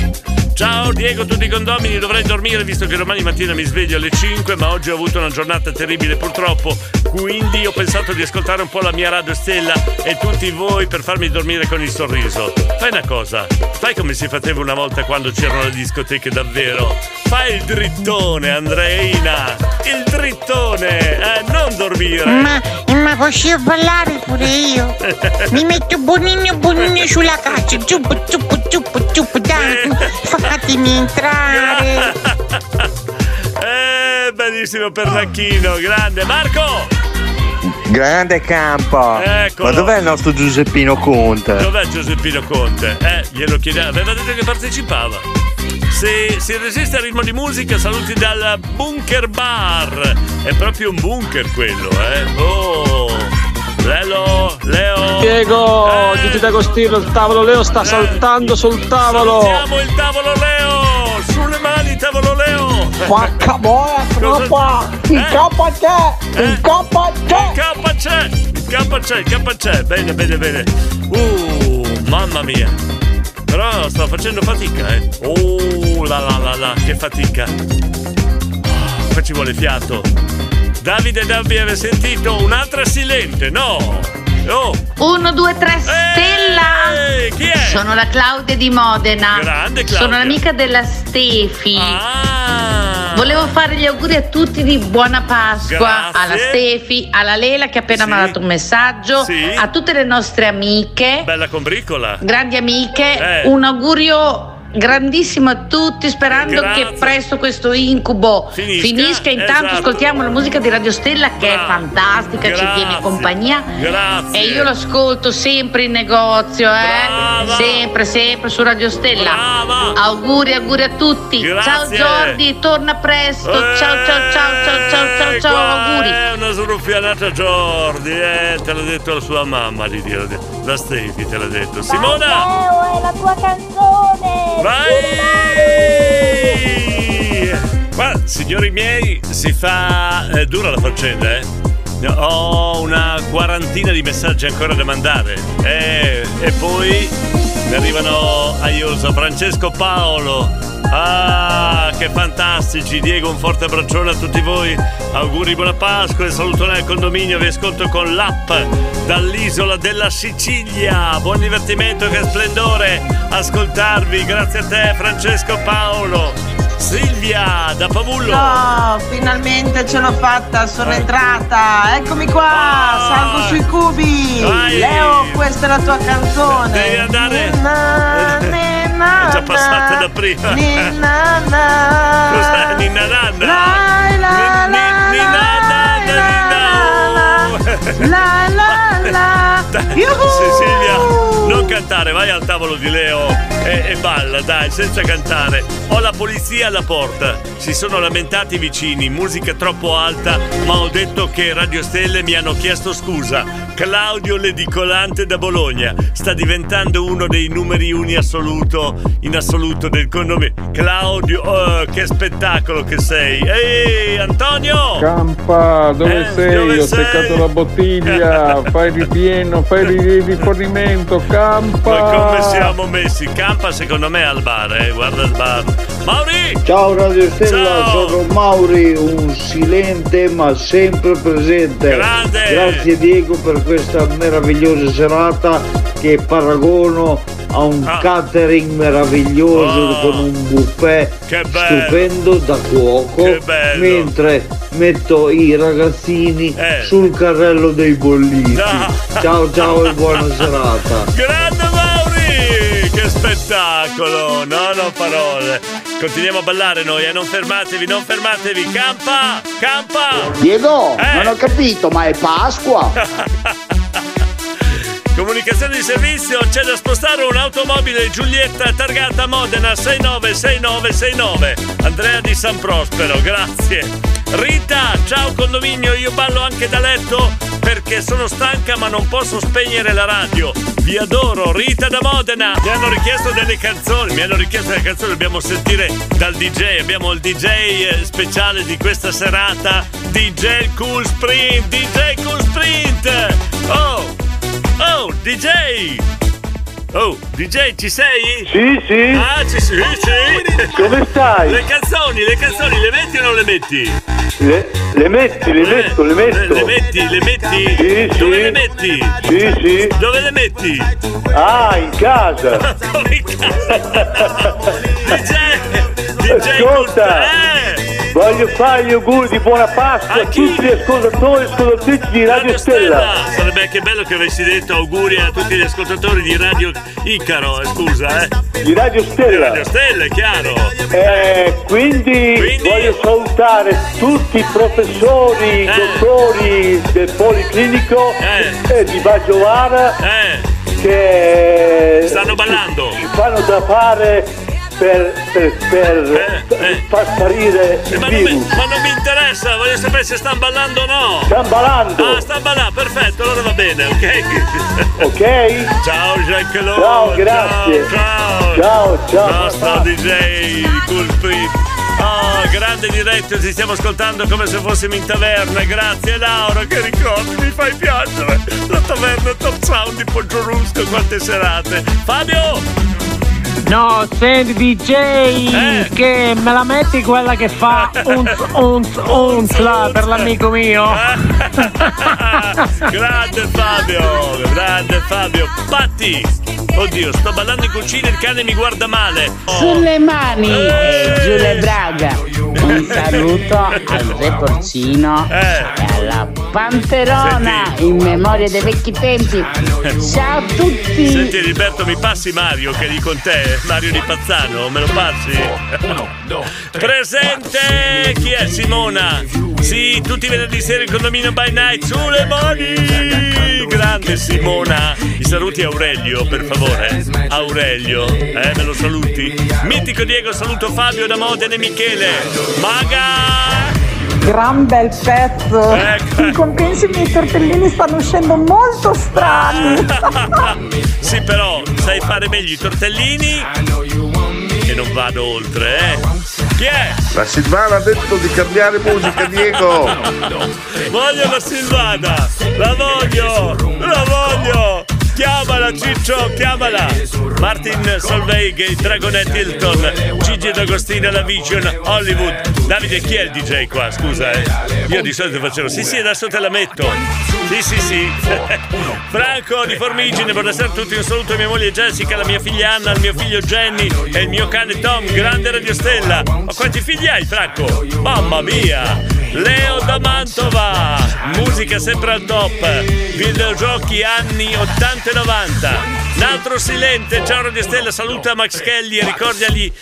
Ciao Diego, tutti i condomini, dovrei dormire visto che domani mattina mi sveglio alle 5, ma oggi ho avuto una giornata terribile purtroppo, quindi ho pensato di ascoltare un po' la mia radio stella e tutti voi per farmi dormire con il sorriso. Fai una cosa, fai come si faceva una volta quando c'erano le discoteche davvero. Fai il drittone, Andreina, il drittone, eh, non dormire. Ma, ma posso ballare pure io? Mi metto bonino bonino sulla caccia, giupo giupo giupo giupo dai, fatemi entrare. Eh, bellissimo pernacchino, grande. Marco! Grande campo! Eccolo. Ma dov'è il nostro Giuseppino Conte? Dov'è Giuseppino Conte? Eh, glielo chiediamo. Aveva detto che partecipava. Se si resiste al ritmo di musica, saluti dal Bunker Bar. È proprio un bunker quello, eh. Oh! Lelo, Leo. Diego, Gigi D'Agostino, il tavolo Leo sta saltando sul tavolo. Salutiamo il tavolo Leo! Sulle mani, tavolo Leo! Porca boia, troppa! Il capo a te! Il capo a te! Il K c'è! Il K c'è, il K c'è! Bene, bene, bene! Uh, mamma mia! Però sto facendo fatica, eh! Oh, la la la la, che fatica! Ah, Qua ci vuole fiato! Davide Dabbi aveva sentito un'altra silente, no! Oh! 1, 2, 3, Stella! chi è? Sono la Claudia di Modena. Grande Claudia. Sono l'amica della Stefi. Ah. Volevo fare gli auguri a tutti di buona Pasqua. Grazie. Alla Stefi, alla Lela che ha appena Sì. mandato un messaggio, Sì. a tutte le nostre amiche, Bella combricola! grandi amiche, Eh. un augurio grandissimo a tutti, sperando Grazie. che presto questo incubo Finisca, finisca. Intanto esatto. ascoltiamo la musica di Radio Stella che è fantastica, ci Grazie. tiene compagnia. Grazie. E io lo ascolto sempre in negozio, eh? Sempre, sempre su Radio Stella. Auguri, auguri a tutti. Ciao Grazie. Giordi, torna presto. Ciao, ciao, ciao, ciao, ciao, ciao, ciao, auguri. È una sruffianata Jordi, eh, te l'ha detto la sua mamma di dire, la Stefi te l'ha detto. Simona! Matteo, è la tua canzone! Vai! Ma signori miei, si fa eh, dura la faccenda, eh? Ho una quarantina di messaggi ancora da mandare. Eh, e poi arrivano a Iosa Francesco Paolo. Ah, che fantastici! Diego, un forte abbraccione a tutti voi. Auguri buona Pasqua e saluto nel condominio. Vi ascolto con l'app dall'isola della Sicilia. Buon divertimento, che splendore ascoltarvi. Grazie a te, Francesco Paolo. Silvia da Pavullo. No, finalmente ce l'ho fatta, sono entrata. Eccomi qua, salgo sui cubi. Vai. Leo, questa è la tua canzone. Devi andare. Ninna, ninna, È già passata da prima. ninna, na. Cos'è? Ninna nanna? La, la, la, la, la, la. Yuhu. Silvia, non cantare, vai al tavolo di Leo e, e balla, dai, senza cantare. Ho la polizia alla porta. Si sono lamentati i vicini, musica troppo alta, ma ho detto che Radio Stelle mi hanno chiesto scusa. Claudio l'edicolante da Bologna sta diventando uno dei numeri uni assoluto in assoluto del condominio. Claudio, oh, che spettacolo che sei! Ehi, Antonio! Campa, dove Eh, sei? dove Ho sei? seccato la bottiglia, fai ripieno, fai ri- rifornimento, campa! Ma come siamo messi? Campa secondo me al bar, eh? Guarda il bar. Mauri! Ciao Radio Stella, Ciao. sono Mauri, un silente ma sempre presente. Grande! Grazie Diego per questa meravigliosa serata che paragono a un catering meraviglioso Oh. con un buffet Che bello. stupendo da cuoco, Che bello. mentre metto i ragazzini sul carrello dei bolliti. Eh. No. Ciao ciao e buona serata. Grande Mauri! Che spettacolo! Non ho parole. Continuiamo a ballare noi, eh? Non fermatevi, non fermatevi. Campa! Campa! Diego, Eh. non ho capito, ma è Pasqua? Comunicazione di servizio, c'è da spostare un'automobile Giulietta targata Modena 696969. Andrea di San Prospero, grazie. Rita, ciao condominio, io ballo anche da letto perché sono stanca ma non posso spegnere la radio. Vi adoro, Rita da Modena. Mi hanno richiesto delle canzoni, mi hanno richiesto delle canzoni, dobbiamo sentire dal DJ. Abbiamo il DJ eh, speciale di questa serata, DJ Cool Sprint, DJ Cool Sprint. Oh! Oh, DJ! Oh, DJ, ci sei? Sì, sì. Ah, ci sì, sì. Come stai? Le canzoni, le canzoni, le metti o non le metti? Le, le metti, le metto, le metto. Le metti, le metti? Sì, sì. Dove le metti? Sì, sì. Dove le metti? Ah, in casa. Dove in casa? DJ, DJ Ascolta, eh. Voglio fare gli auguri di buona Pasqua a tutti gli ascoltatori e ascoltatrici di Radio Stella. Sarebbe anche bello che avessi detto auguri a tutti gli ascoltatori di Radio Icaro, eh, scusa, eh. Di Radio Stella. Radio Stella, è chiaro. Eh, quindi, voglio salutare tutti i professori, Eh. dottori del Policlinico e di Baggiovara che Stanno ballando. ci fanno da fare per, per, per far sparire il Eh, Ma non, mi, virus. ma non mi interessa, voglio sapere se stanno ballando o no. Stanno ballando. Ah, stanno ballando, perfetto, allora va bene, ok? Ok? Ciao Giancarlo. Ciao, grazie. Ciao. Ciao, ciao, Nostro papà. DJ Street. Oh, grande diretto, ti stiamo ascoltando come se fossimo in taverna. Grazie Laura, che ricordi, mi fai piangere. La taverna top sound di Poggiorusco, quante serate. Fabio! No, senti DJ, che me la metti quella che fa unz unz unz là per l'amico mio. grande Fabio, grande Fabio. Patti! Oddio, sto ballando in cucina, il cane mi guarda male. Oh. Sulle mani, Eh. giù le braga. Un saluto al Re Porcino e alla Panterona Senti. in memoria dei vecchi tempi. Ciao a tutti! Senti Roberto, mi passi Mario che è lì con te? Mario di Pazzano, me lo passi? Presente! Chi è Simona? Sì, tutti i venerdì sera il condominio by night, sulle mani! Grande Simona! I saluti a Aurelio, per favore. Aurelio, eh, me lo saluti? Mitico Diego, saluto Fabio da Modena e Michele. Maga! Gran bel pezzo. In compenso i miei tortellini stanno uscendo molto strani. sì, però sai fare meglio i tortellini e non vado oltre, eh? Chi è? La Silvana ha detto di cambiare musica, Diego. Voglio la Silvana! La voglio! La voglio! Chiamala Ciccio, chiamala! Martin Solveig, Dragonette Hilton, Gigi D'Agostino, La Vision, Hollywood. Davide, chi è il DJ qua? Scusa, eh. Io di solito facevo. Sì, sì, adesso te la metto. Sì, sì, sì. Franco di Formigine, buonasera a tutti. Un saluto a mia moglie Jessica, la mia figlia Anna, al mio figlio Jenny e il mio cane Tom, grande Radio Stella. Ma quanti figli hai, Franco? Mamma mia! Leo da Mantova, musica sempre al top, videogiochi anni 80 e 90. L'altro silente, ciao Radio Stella, saluta Max Kelly e ricordagli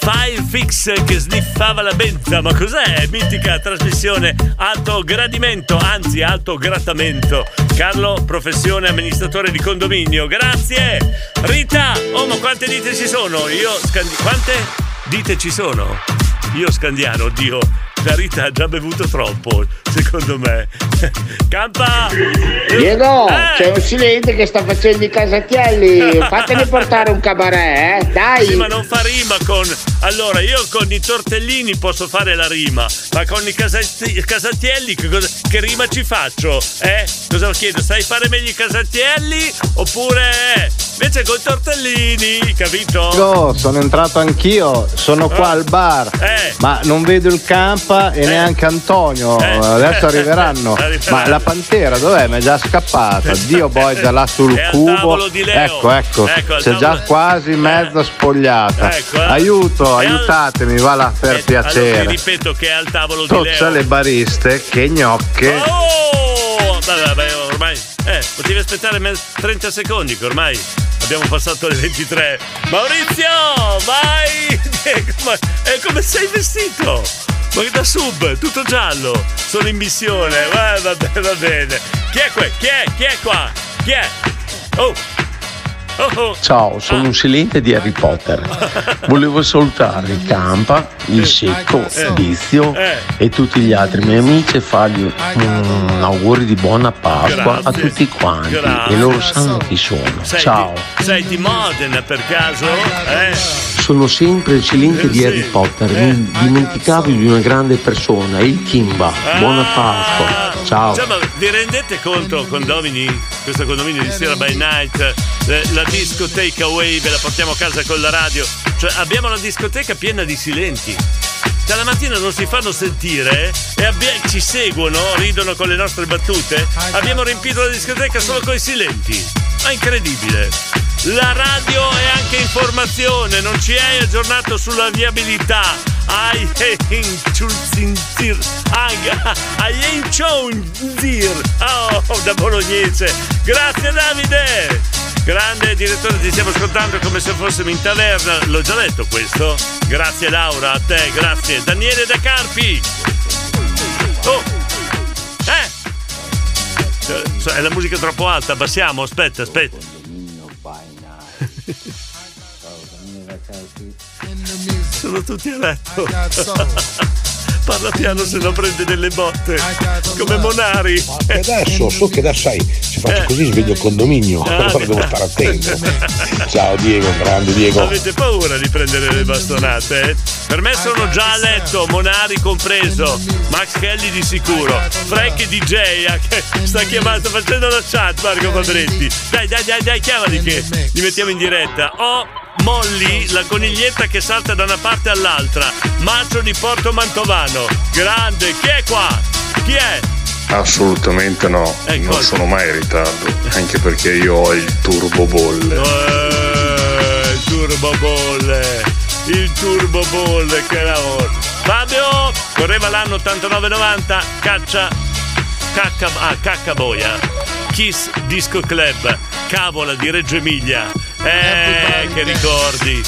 File Fix che sniffava la benza, ma cos'è? Mitica trasmissione alto gradimento, anzi alto grattamento. Carlo, professione amministratore di condominio, grazie! Rita, oh ma quante dite ci sono? Io scandi... quante dite ci sono? Io scandiano, oddio, la Rita ha già bevuto troppo, secondo me. Campa! Diego, Eh! c'è un silente che sta facendo i casatielli. Fatene portare un cabaret, eh? Dai. Sì, ma non fa rima con. Allora, io con i tortellini posso fare la rima, ma con i casati- casatielli che, cosa- che rima ci faccio? Eh? Cosa chiedo? Sai fare meglio i casatielli? Oppure. Eh? Invece con i tortellini, capito? Diego, sono entrato anch'io, sono qua al bar, Eh. ma non vedo il Campa e neanche Antonio. Adesso arriveranno. Arriveranno. Ma la pantera dov'è? Mi è già scappata. Dio boy già là sul cubo. di. Ecco, ecco, Ecco, c'è già quasi mezza spogliata. Ecco, eh. Aiuto, È al- aiutatemi, va là per Allora, piacere. ripeto che è al tavolo di Toccia Leo. le bariste, che gnocche. Oh! Vabbè, vabbè. Eh, potevi aspettare me- 30 secondi, che ormai abbiamo passato le 23. Maurizio, vai! Diego, ma eh, come sei vestito? Ma da sub, tutto giallo. Sono in missione. Eh, va bene, va bene. Chi è qua? Chi è? Chi è qua? Chi è? Oh! Ciao, sono un silente di Harry Potter. Volevo salutare il Campa, il Secco, Eh. Bizio Eh. e tutti gli altri miei amici e fargli un auguri di buona Pasqua a tutti quanti. E loro sanno chi sono. Ciao. Sei di Modena per caso? Eh? Sono sempre il silente di Eh, Harry. Potter, Eh. indimenticabile di una grande persona, il Kimba. Buona Pasqua. Ciao. Cioè, ma vi rendete conto, condomini, questo condominio di Sera by Night, eh, la disco takeaway, ve la portiamo a casa con la radio. Cioè, abbiamo la discoteca piena di silenti. Cioè, la mattina non si fanno sentire e abbia- ci seguono, ridono con le nostre battute. Abbiamo riempito la discoteca solo con i silenti. Ma incredibile. La radio è anche informazione, non ci hai aggiornato sulla viabilità. Ai Einchunzir. Einchunzir. Oh, da bolognese. Grazie Davide. Grande direttore, ti stiamo ascoltando come se fossimo in taverna. L'ho già detto questo. Grazie Laura, a te, grazie. Daniele da Carpi. Oh. Eh. Cioè, È la musica troppo alta, abbassiamo, aspetta, aspetta. Sono tutti a letto. Parla piano se no prende delle botte. Come Monari. Adesso so che da sai, se faccio Eh. così sveglio il condominio, Ah, allora devo stare attento. Ciao Diego, grande Diego. Avete paura di prendere le bastonate? eh? Per me sono già a letto, Monari compreso, Max Kelly di sicuro, Frank DJ che sta chiamando, sta facendo la chat Marco Fabretti. Dai, dai, dai, dai, chiamali che li mettiamo in diretta. Ho Molly, la coniglietta che salta da una parte all'altra, Macio di Porto Mantovano. Grande, chi è qua? Chi è? Assolutamente no, non sono mai in ritardo, anche perché io ho il turbo bolle. Eh, il turbo bolle, il turbo bolle, che lavoro. Fabio Correva l'anno 89-90, caccia, cacca, ah, cacca boia. Kiss Disco Club, cavola di Reggio Emilia. Eh, che ricordi.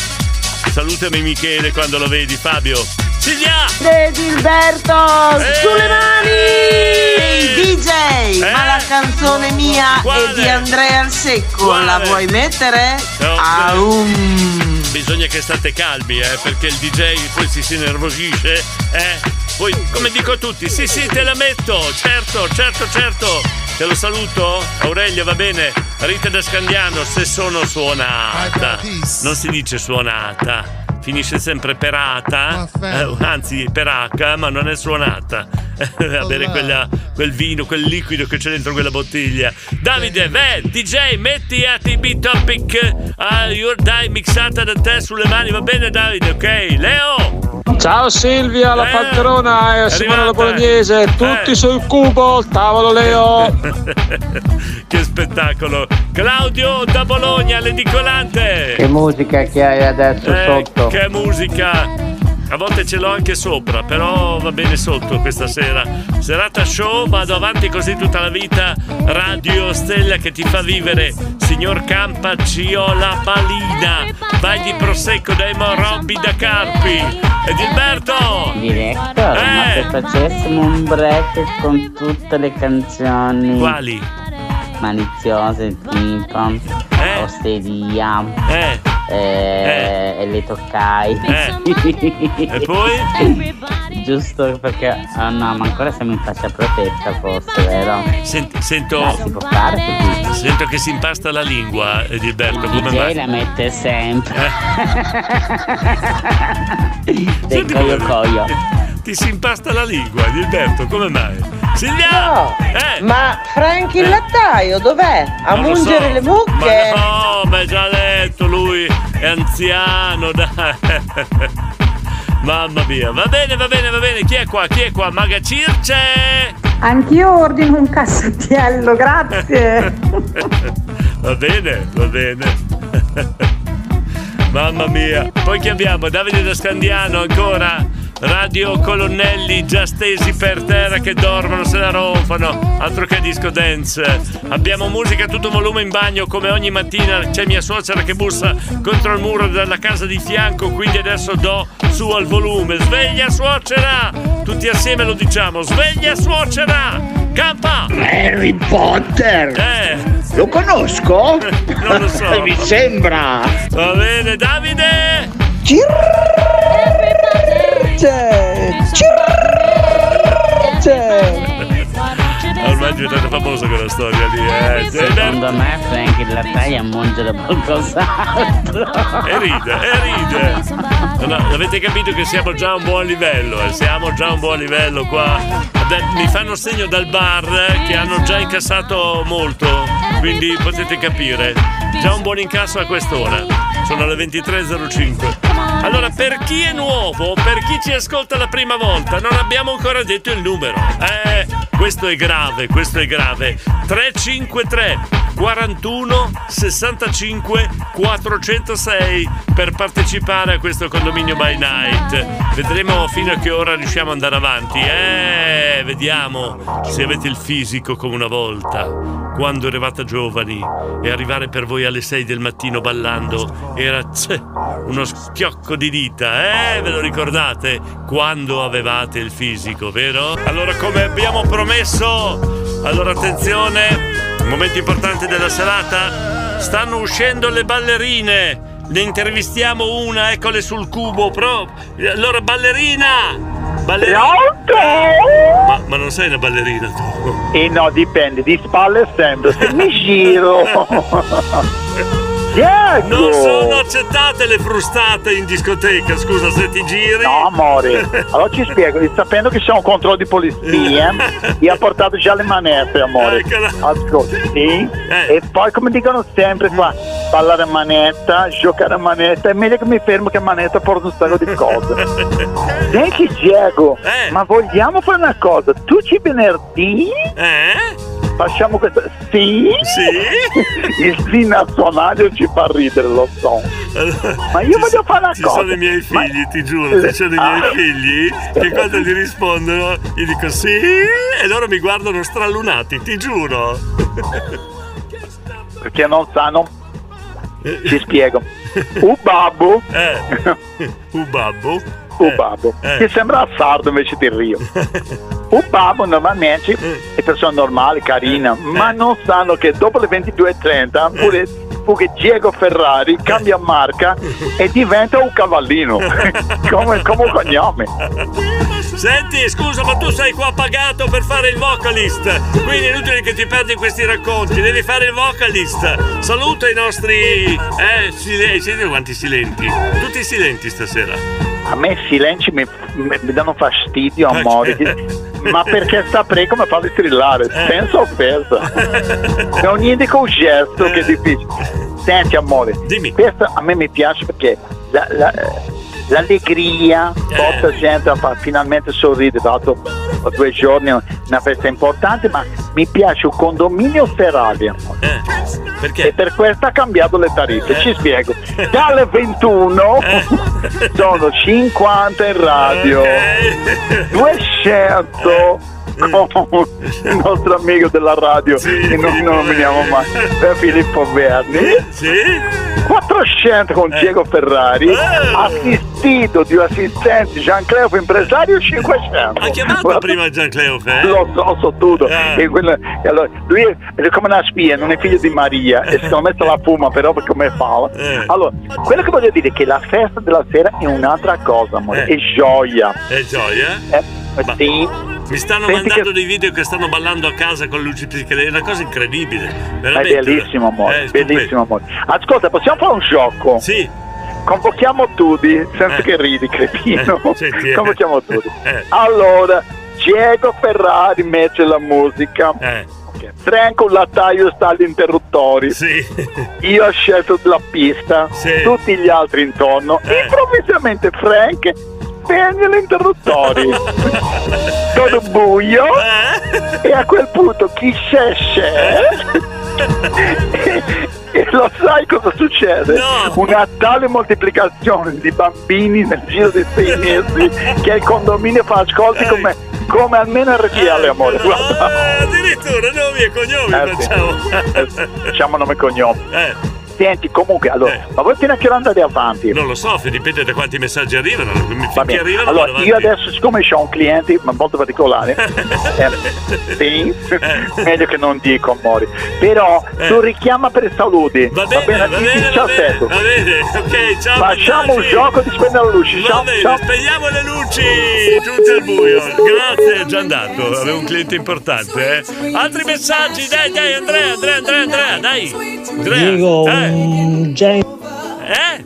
Salutami Michele quando lo vedi, Fabio. Silvia! De Gilberto, Eh. sulle mani! Ehi DJ, ma la canzone mia Eh. Quale? è di Andrea al Secco, Quale? la vuoi mettere? No, Aum. Bisogna che state calmi, eh, perché il DJ poi si, si nervosisce, eh. Poi, come dico a tutti, sì, sì, te la metto, certo, certo, certo. Te lo saluto? Aurelio, va bene. Rita da Scandiano, se sono suonata. Non si dice suonata. Finisce sempre perata, eh, anzi per H, ma non è suonata. a bere quella- quel vino, quel liquido che c'è dentro quella bottiglia. Davide, beh, DJ, metti ATB Topic a Your Die mixata da te sulle mani, va bene Davide, ok? Leo! Ciao Silvia, la Eh, Panterona è e Simone la. Bolognese, tutti Eh. sul cubo, tavolo Leo. che spettacolo! Claudio da Bologna, l'edicolante! Che musica che hai adesso Eh, sotto? Che musica! A volte ce l'ho anche sopra, però va bene sotto questa sera. Serata show, vado avanti così tutta la vita. Radio Stella che ti fa vivere. Signor Campa, Ciola Balina. Vai di prosecco da Emo Robby da Carpi. E Gilberto! Director, Eh. ma se facessimo un break con tutte le canzoni Quali? maliziose tipo Osteria Eh. Eh, e le toccai E poi? giusto perché ah no ma ancora siamo in fascia protetta forse vero? Sent- sento, si può fare così sento che si impasta la lingua, eh, Gilberto. Come mai? la mette sempre Senti del coio coio Ti si impasta la lingua, Gilberto, come mai? Silvia! Eh! Ma Frank il lattaio dov'è? A Non mungere so. le mucche? Ma no, ma è già detto, lui è anziano, dai. Mamma mia, va bene, va bene, va bene. Chi è qua? Chi è qua? Maga Circe! Anch'io ordino un cassatiello, grazie. Va bene, va bene. Mamma mia. Poi chi abbiamo? Davide da Scandiano ancora. Radio Colonnelli già stesi per terra che dormono, se la ronfano. Altro che disco dance. Abbiamo musica a tutto volume in bagno come ogni mattina. C'è mia suocera che bussa contro il muro della casa di fianco, quindi adesso do su al volume. Sveglia suocera! Tutti assieme lo diciamo. Sveglia suocera! Campa! Harry Potter! Eh! Lo conosco? Non lo so. Mi sembra! Va bene, Davide! Ormai è diventata famosa quella storia lì, eh. secondo me Frank il lattaio a mungere qualcos'altro E ride, e ride. No, no, avete capito che siamo già a un buon livello, eh? siamo già a un buon livello qua. Mi fanno segno dal bar eh, che hanno già incassato molto, quindi potete capire. Già un buon incasso a quest'ora. Sono le 23.05. Allora, per chi è nuovo, per chi ci ascolta la prima volta, non abbiamo ancora detto il numero. Eh, questo è grave, questo è grave. 353 41 65 406 per partecipare a questo condominio by night. Vedremo fino a che ora riusciamo ad andare avanti. Eh, vediamo se avete il fisico come una volta. Quando eravate giovani e arrivare per voi alle 6 del mattino ballando era tse, uno schiocco di dita, eh? Ve lo ricordate? Quando avevate il fisico, vero? Allora, come abbiamo promesso, allora attenzione, momento importante della serata, stanno uscendo le ballerine. Ne intervistiamo una, eccole sul cubo, pro. Allora, ballerina! Ballerina! Ma, ma non sei una ballerina tu? E no, dipende, di spalle sempre, se mi giro. Diego! Non sono accettate le frustate in discoteca, scusa se ti giri. No, amore, allora ci spiego, sapendo che c'è un controllo di polizia, io ho portato già le manette, amore. Ascolta, sì? E poi come dicono sempre qua, ballare a manetta, giocare a manetta, è meglio che mi fermo che a manetta porto un sacco di cose. Senti Diego, ma vogliamo fare una cosa, tu ci venerdì? Eh? Facciamo questo. Sì? Sì? Il sì nazionale ci fa ridere, lo so. Ma io Ci voglio fare una Ci cosa. sono i miei figli, ti giuro, ci sono i miei Ah. figli che quando gli rispondono gli dico sì e loro mi guardano stralunati, ti giuro. Perché non sanno. Ti spiego. Un babbo. Eh. Un babbo. Un babbo. Eh. Che sembra sardo invece di Rio. Un babbo normalmente Eh. è persona normale, carina, ma non sanno che dopo le 22.30 pure, pure Diego Ferrari cambia marca e diventa un cavallino come, come un cognome. Senti, scusa, ma tu sei qua pagato per fare il vocalist. Quindi è inutile che ti perdi questi racconti, devi fare il vocalist. Saluta i nostri. Eh, silenti. Quanti silenti. Tutti silenti stasera. A me i silenzi mi, mi- danno fastidio, amore. Ma perché saprei come farli strillare, senza offesa. Non niente con un gesto che è difficile. Senti, amore, questo a me mi piace perché la- la- l'allegria porta gente a far finalmente sorridere. Tra l'altro, ho due giorni una festa importante, ma mi piace un condominio Ferrari. amore. Perché? E per questo ha cambiato le tariffe. Ci spiego. Dalle 21 sono 50 in radio, 200 con il nostro amico della radio che non nominiamo mai eh, Filippo Verni 400 con Diego Ferrari assistito di un assistente Giancleo Impresario 500 Ha chiamato prima Gian Cleofe? lo so, so tutto. E quello- e allora, lui è come una spia, non è figlio di Maria e secondo me se la fuma però per come fa. Allora, quello che voglio dire è che la festa della sera è un'altra cosa, amore, Eh. è gioia. È gioia? Eh, sì. Mi stanno Senti mandando dei video che stanno ballando a casa con le luci psichedeliche, è una cosa incredibile. È Veramente. bellissimo, amore, Eh, bellissimo, amore. Ascolta, possiamo fare un gioco? Sì. Convochiamo tutti, senza Eh. che ridi, cretino. Eh, senti, eh. Convochiamo tutti. Eh. Allora, Diego Ferrari mette la musica. Eh. Franco Lattaio sta agli interruttori. Io ho scelto la pista, tutti gli altri intorno. Eh. Improvvisamente Frank spegne gli interruttori. Todo buio. Eh. E a quel punto chi c'è c'è. E lo sai cosa succede? Una tale moltiplicazione di bambini nel giro di sei mesi che il condominio fa ascolti come, come almeno RTL, amore. Guarda. Eh, addirittura nomi e cognomi Eh, sì. facciamo. Eh, Diciamo nome e cognome. Eh. Senti, comunque, allora, ma voi fino a che ora andate avanti? Non lo so, dipende da quanti messaggi arrivano. Va bene. arrivano Allora, io adesso, siccome ho un cliente ma molto particolare, eh, sì, meglio che non dico, amore. Però tu richiama per saluti. Va bene, va Ti- bene, ti va bene, va bene, ok, ciao. Facciamo un gioco di spegnere le luci. Va Ciao, bene, ciao. spegniamo le luci! Giunti al buio. Grazie, è già andato. Avevo un cliente importante, eh. Altri messaggi, dai, dai, Andrea, Andrea, Andrea, Andrea, dai. Andrea. Diego, eh. Eh?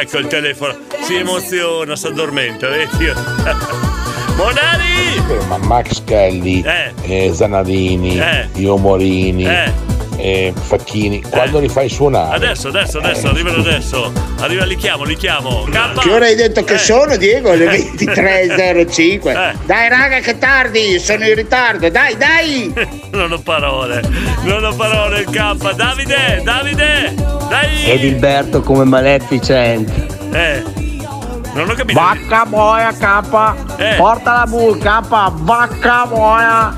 Ecco il telefono. Si emoziona, si addormenta, vedi? Monari! Ma Max Kelly, Eh. eh, Zanadini, Eh. Io Morini, Eh. Eh, Facchini, quando li fai suonare? Adesso, adesso, adesso, arrivano adesso. Arriva, li chiamo, li chiamo. K. Che ora hai detto che Eh. sono, Diego? Le 23.05. Eh. Dai, raga, che tardi, sono in ritardo. Dai, dai. Non ho parole, non ho parole il K. Davide, Davide, dai! Edilberto come Maleficent. Eh, non ho capito. Vacca boia K. Eh. Porta la bull K. Vacca boia.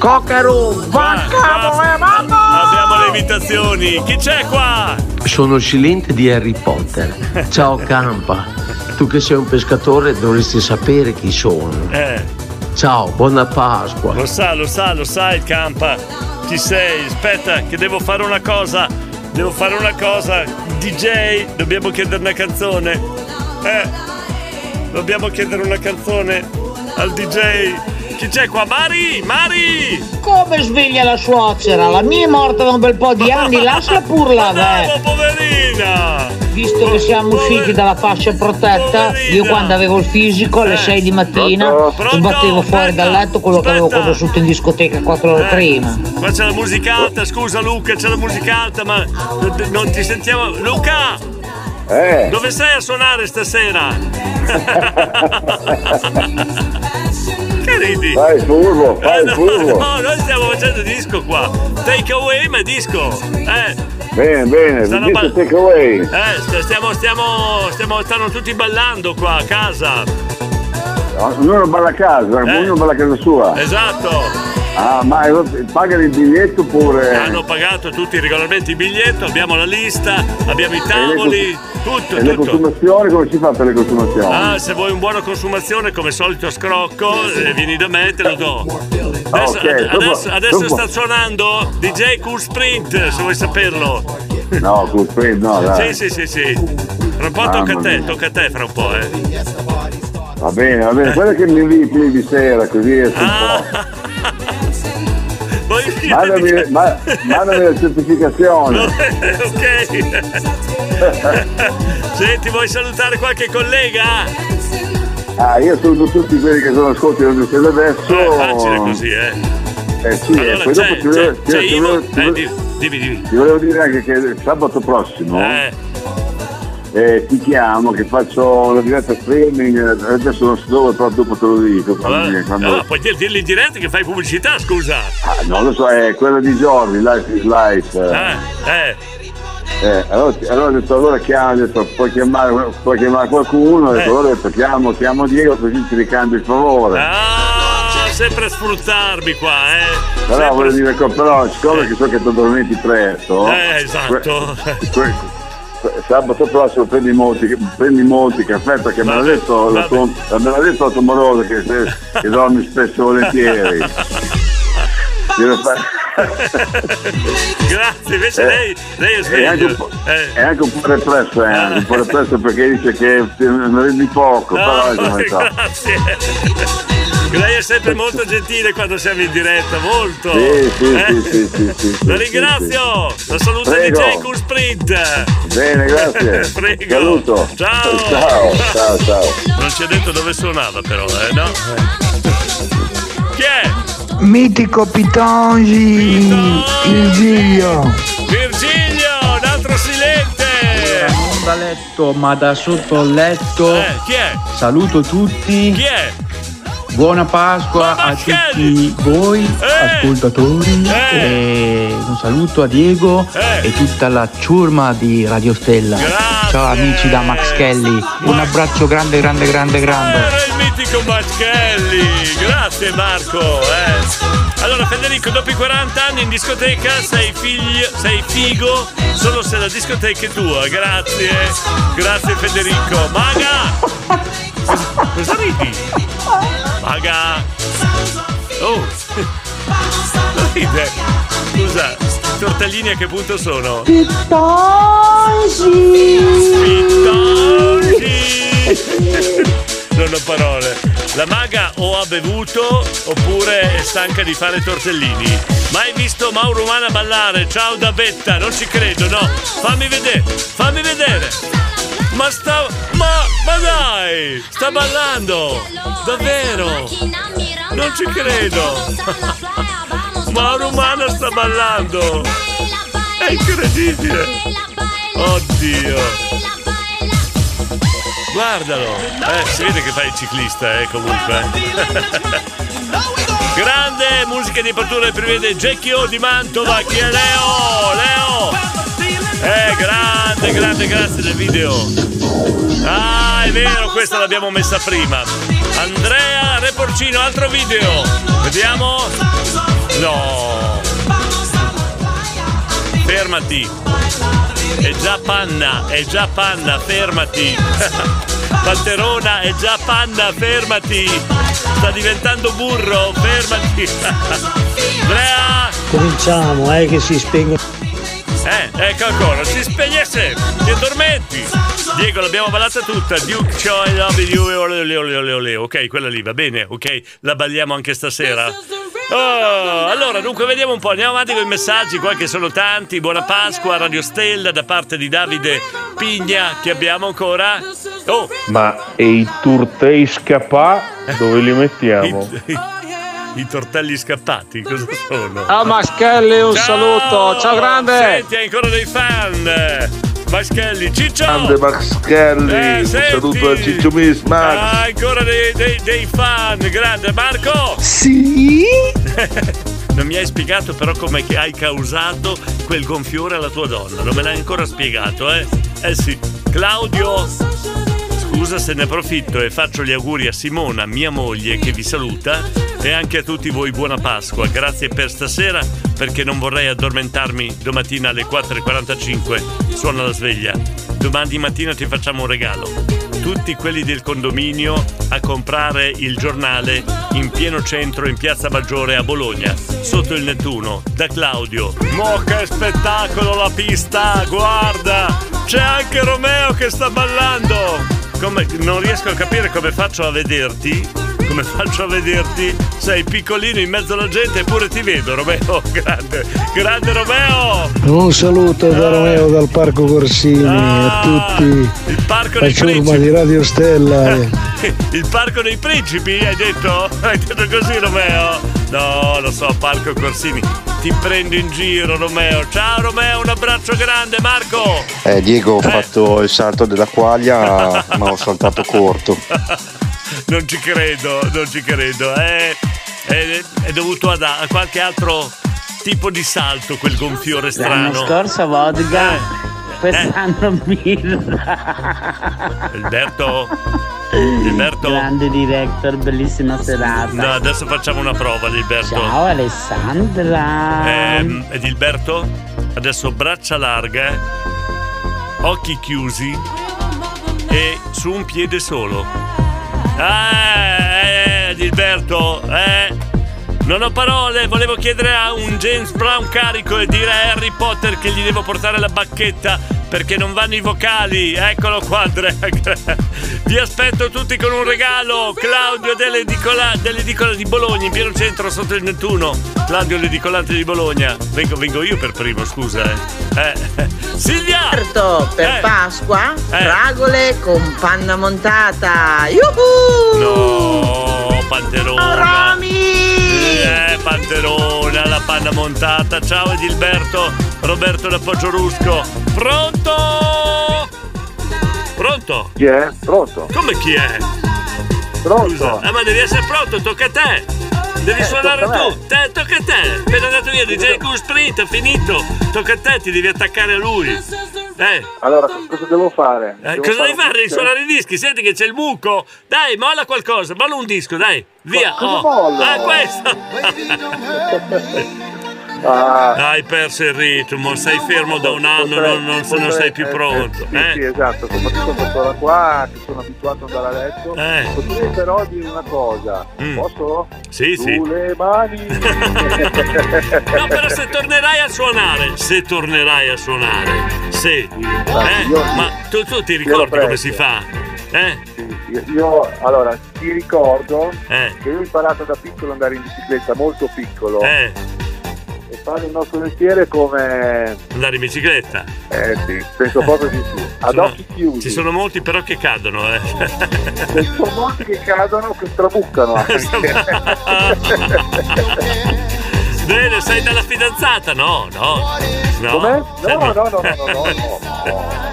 Cockeroo. Vacca boia mamma. Abbiamo le invitazioni. Chi c'è qua? Sono il silente di Harry Potter. Ciao Campa. Tu che sei un pescatore dovresti sapere chi sono. Eh, Ciao, buona Pasqua. lo sa, lo sa, lo sa il Campa. Chi sei? Aspetta, che devo fare una cosa. Devo fare una cosa. DJ, dobbiamo chiedere una canzone. Eh, dobbiamo chiedere una canzone al DJ. Chi c'è qua? Mari! Mari! Come sveglia la suocera? La mia è morta da un bel po' di anni, lascia pur la Bravo, poverina! Visto che siamo usciti dalla fascia protetta, io quando avevo il fisico alle 6 di mattina sbattevo fuori dal letto quello che avevo conosciuto in discoteca 4 ore prima. Qua c'è la musica alta, scusa Luca, c'è la musica alta, ma non ti sentiamo. Luca! Eh. Dove sei a suonare stasera? che ridi? Fai il furbo, fai Eh, il no, furbo. no, noi stiamo facendo disco qua. Take away, ma disco. Eh, Bene, bene, Stanno dico take away. eh, st- stiamo, stiamo, stiamo, stanno tutti ballando qua a casa. Ognuno balla a casa, ognuno balla a casa sua. Esatto. Ah, ma eh, pagano il biglietto oppure. Hanno pagato tutti regolarmente il biglietto, abbiamo la lista, abbiamo i tavoli, tutto, E le tutto. consumazioni, come si fa per le consumazioni? Ah, se vuoi un buona consumazione, come solito scrocco, eh, vieni da me e te lo do. Adesso, ok, dopo- adesso- adesso sta suonando DJ Cool Sprint, se vuoi saperlo. No, col freddo, no, dai. Sì, sì, sì, sì. Fra un po' tocca a Mamma te, mia. tocca a te fra un po', eh. Va bene, va bene, quello che mi inviti di sera, così esco un Ah. po'. Mandami, ma- mandami la certificazione. ok. Senti, vuoi salutare qualche collega? Ah, io saluto tutti quelli che sono ascolti da Bruxelles adesso. È facile così, eh. Eh sì, Allora, e poi dopo ti volevo, c'è ti Ivo- volevo- ti eh, volevo- dimmi, dimmi. ti volevo dire anche che sabato prossimo Eh. Eh, ti chiamo che faccio la diretta streaming, eh, adesso non so dove, però dopo te lo dico. Eh, quando- no, puoi dir- dirgli in diretta che fai pubblicità, scusa. Ah, non lo so, è quella di Giorgi, Life is Life. Eh, eh. Eh, allora, allora ho detto allora chiamo, ho detto, puoi, chiamare, puoi chiamare qualcuno, ho detto, Eh. allora ho detto chiamo, chiamo Diego così ti ricambio il favore. Ah, sempre a sfruttarmi qua, eh. però Sempre- voglio dire, però siccome che so che ti dormenti presto, Eh, esatto. que- que- sabato prossimo prendi molti, prendi molti caffè perché me l'ha detto, la tua, me l'ha detto la tua morosa che, che dormi spesso volentieri. Grazie, invece Eh, lei, lei è anche, sveglio. po', Eh. è anche un po' represso, eh, anche un po' represso perché dice che ne rendi poco, però Ah, è come sta. grazie. Lei è sempre molto gentile quando siamo in diretta, molto. Sì, sì, Eh? sì, sì, sì, sì, La ringrazio. La saluto Prego. DJ Cool Sprint. Bene, grazie. Prego. Saluto. Ciao. Ciao, ciao, ciao. Non ci ha detto dove suonava però, eh, no? Chi è? Mitico Pitongi, il Giglio. Virgilio, un altro silente. Non da letto, ma da sotto il letto. Eh, chi è? Saluto tutti. Chi è? Buona Pasqua a tutti voi ascoltatori e un saluto a Diego e tutta la ciurma di Radio Stella. Ciao amici da Max Kelly, un abbraccio grande grande grande grande. Era il mitico Maschelli. Grazie Marco. Allora Federico, dopo i 40 anni in discoteca sei figlio, sei figo solo se la discoteca è tua. Grazie. Grazie Federico. Maga! Cosa, cosa ridi? Maga! Oh! Ride? Scusa, i tortellini a che punto sono? Non ho parole. La maga o ha bevuto oppure è stanca di fare tortellini. Mai visto Mauro Umana ballare? Ciao da Betta, non ci credo, no. Fammi vedere, fammi vedere. Ma sta. Ma. Ma dai! Sta ballando! Davvero! Non ci credo! Mauro Umana sta ballando! È incredibile! Oddio! Guardalo! Eh, si vede che fai il ciclista, eh, comunque. Grande musica di apertura prevede Jackie O di Mantova, chi è Leo? Leo! Eh, grande, grande, grazie del video. Ah, è vero, questa l'abbiamo messa prima. Andrea Reporcino, altro video. Vediamo. No. Fermati. È già panna, è già panna, fermati. Panterona, è già panna, fermati. Sta diventando burro, fermati. Andrea! Cominciamo, eh, che si spengono. Eh, ecco ancora, si spegnesse, ti addormenti. Diego, l'abbiamo ballata tutta. Duke Choi, Love You, ole, ole, ole, ole, ole. Ok, quella lì va bene, ok? La balliamo anche stasera. Oh, allora, dunque, vediamo un po'. Andiamo avanti con i messaggi, qua che sono tanti. Buona Pasqua, Radio Stella, da parte di Davide Pigna, che abbiamo ancora. Oh, Ma e i turtei scapà dove li mettiamo? i tortelli scappati, cosa sono? Ciao Maschelli, un Ciao! saluto. Ciao grande. Senti, hai ancora dei fan. Maschelli, Ciccio! Grande Maxchelli, Eh, un senti. saluto da Ciccio Miss Max. Ah, ancora dei, dei- dei fan, grande Marco! Sì? Non mi hai spiegato però come che hai causato quel gonfiore alla tua donna, non me l'hai ancora spiegato, eh? Eh sì, Claudio, scusa se ne approfitto e faccio gli auguri a Simona, mia moglie, che vi saluta, e anche a tutti voi buona Pasqua. Grazie per stasera, perché non vorrei addormentarmi domattina alle 4.45, suona la sveglia. Domani mattina ti facciamo un regalo tutti quelli del condominio a comprare il giornale in pieno centro in Piazza Maggiore a Bologna, sotto il Nettuno, da Claudio. Mo che spettacolo la pista, guarda! C'è anche Romeo che sta ballando! Come- non riesco a capire come faccio a vederti. Come faccio a vederti? Sei piccolino in mezzo alla gente eppure ti vedo, Romeo. Grande, grande Romeo! Un saluto da Romeo dal Parco Corsini a tutti. Ah, Il parco dei principi. di Radio Stella. Il parco dei principi, hai detto? Hai detto così, Romeo? No, lo so, Parco Corsini. Ti prendo in giro, Romeo. Ciao, Romeo, un abbraccio grande, Marco. Eh, Diego, ho fatto il salto della quaglia, ma ho saltato corto. Non ci credo, non ci credo. È, è- è dovuto ad- a qualche altro tipo di salto quel gonfiore L'anno strano. scorso vodka, quest'anno birra. Alberto? Alberto? Grande director, bellissima serata. No, adesso facciamo una prova, Alberto. Ciao Alessandra. Ehm, Edilberto, adesso braccia larghe, occhi chiusi e su un piede solo. Eh, Edilberto, eh. Non ho parole, volevo chiedere a un James Brown carico e dire a Harry Potter che gli devo portare la bacchetta perché non vanno i vocali. Eccolo qua, Drag. Vi aspetto tutti con un regalo. Claudio dell'edicola, dell'edicola di Bologna, in pieno centro sotto il Nettuno. Claudio l'edicolante di Bologna. Vengo, vengo io per primo, scusa. Eh. Eh. Silvia! Certo, per Eh. Pasqua, Eh. fragole con panna montata. Yuhu! No, Panterona. Rami! Eh, Panterona, la panna montata. Ciao Edilberto, Roberto da Poggiorusco. Pronto? Pronto? Chi è? Pronto? Come chi è? Pronto? Scusa. Eh, ma devi essere pronto, tocca a te. Devi Eh, suonare tu. Te, tocca a te. Appena andato via DJ Goose Sprint, finito. Tocca a te, ti devi attaccare a lui. Eh. Allora, cosa devo fare? Eh, Devo cosa devi fare? Devi un- suonare i dischi? Senti che c'è il buco. Dai, molla qualcosa, molla un disco, dai. Via. cosa oh. mollo? Ah, questo. Ah, Hai perso il ritmo, sei fermo da un anno, potrei- non, non, non potrei- sei più eh, pronto. eh, sì, eh? sì, esatto, soprattutto quest'ora qua, che sono abituato ad andare a letto. Eh. Potrei però dire una cosa. Mm. Posso? Sì, sì. Sulle mani. No, però se tornerai a suonare, se tornerai a suonare, se. Eh? io- Ma tu, tu ti ricordi come si fa? Eh? Io, io, allora, ti ricordo Eh. che io ho imparato da piccolo ad andare in bicicletta, molto piccolo. E fare il nostro mestiere come... andare in bicicletta. Eh sì, penso proprio di sì. Ad Sono- occhi chiusi. Ci sono molti però che cadono, eh. Ne sono molti che cadono, che trabuccano anche. Bene, sei dalla fidanzata? No, no. no. No, no, no, no, no, no, no.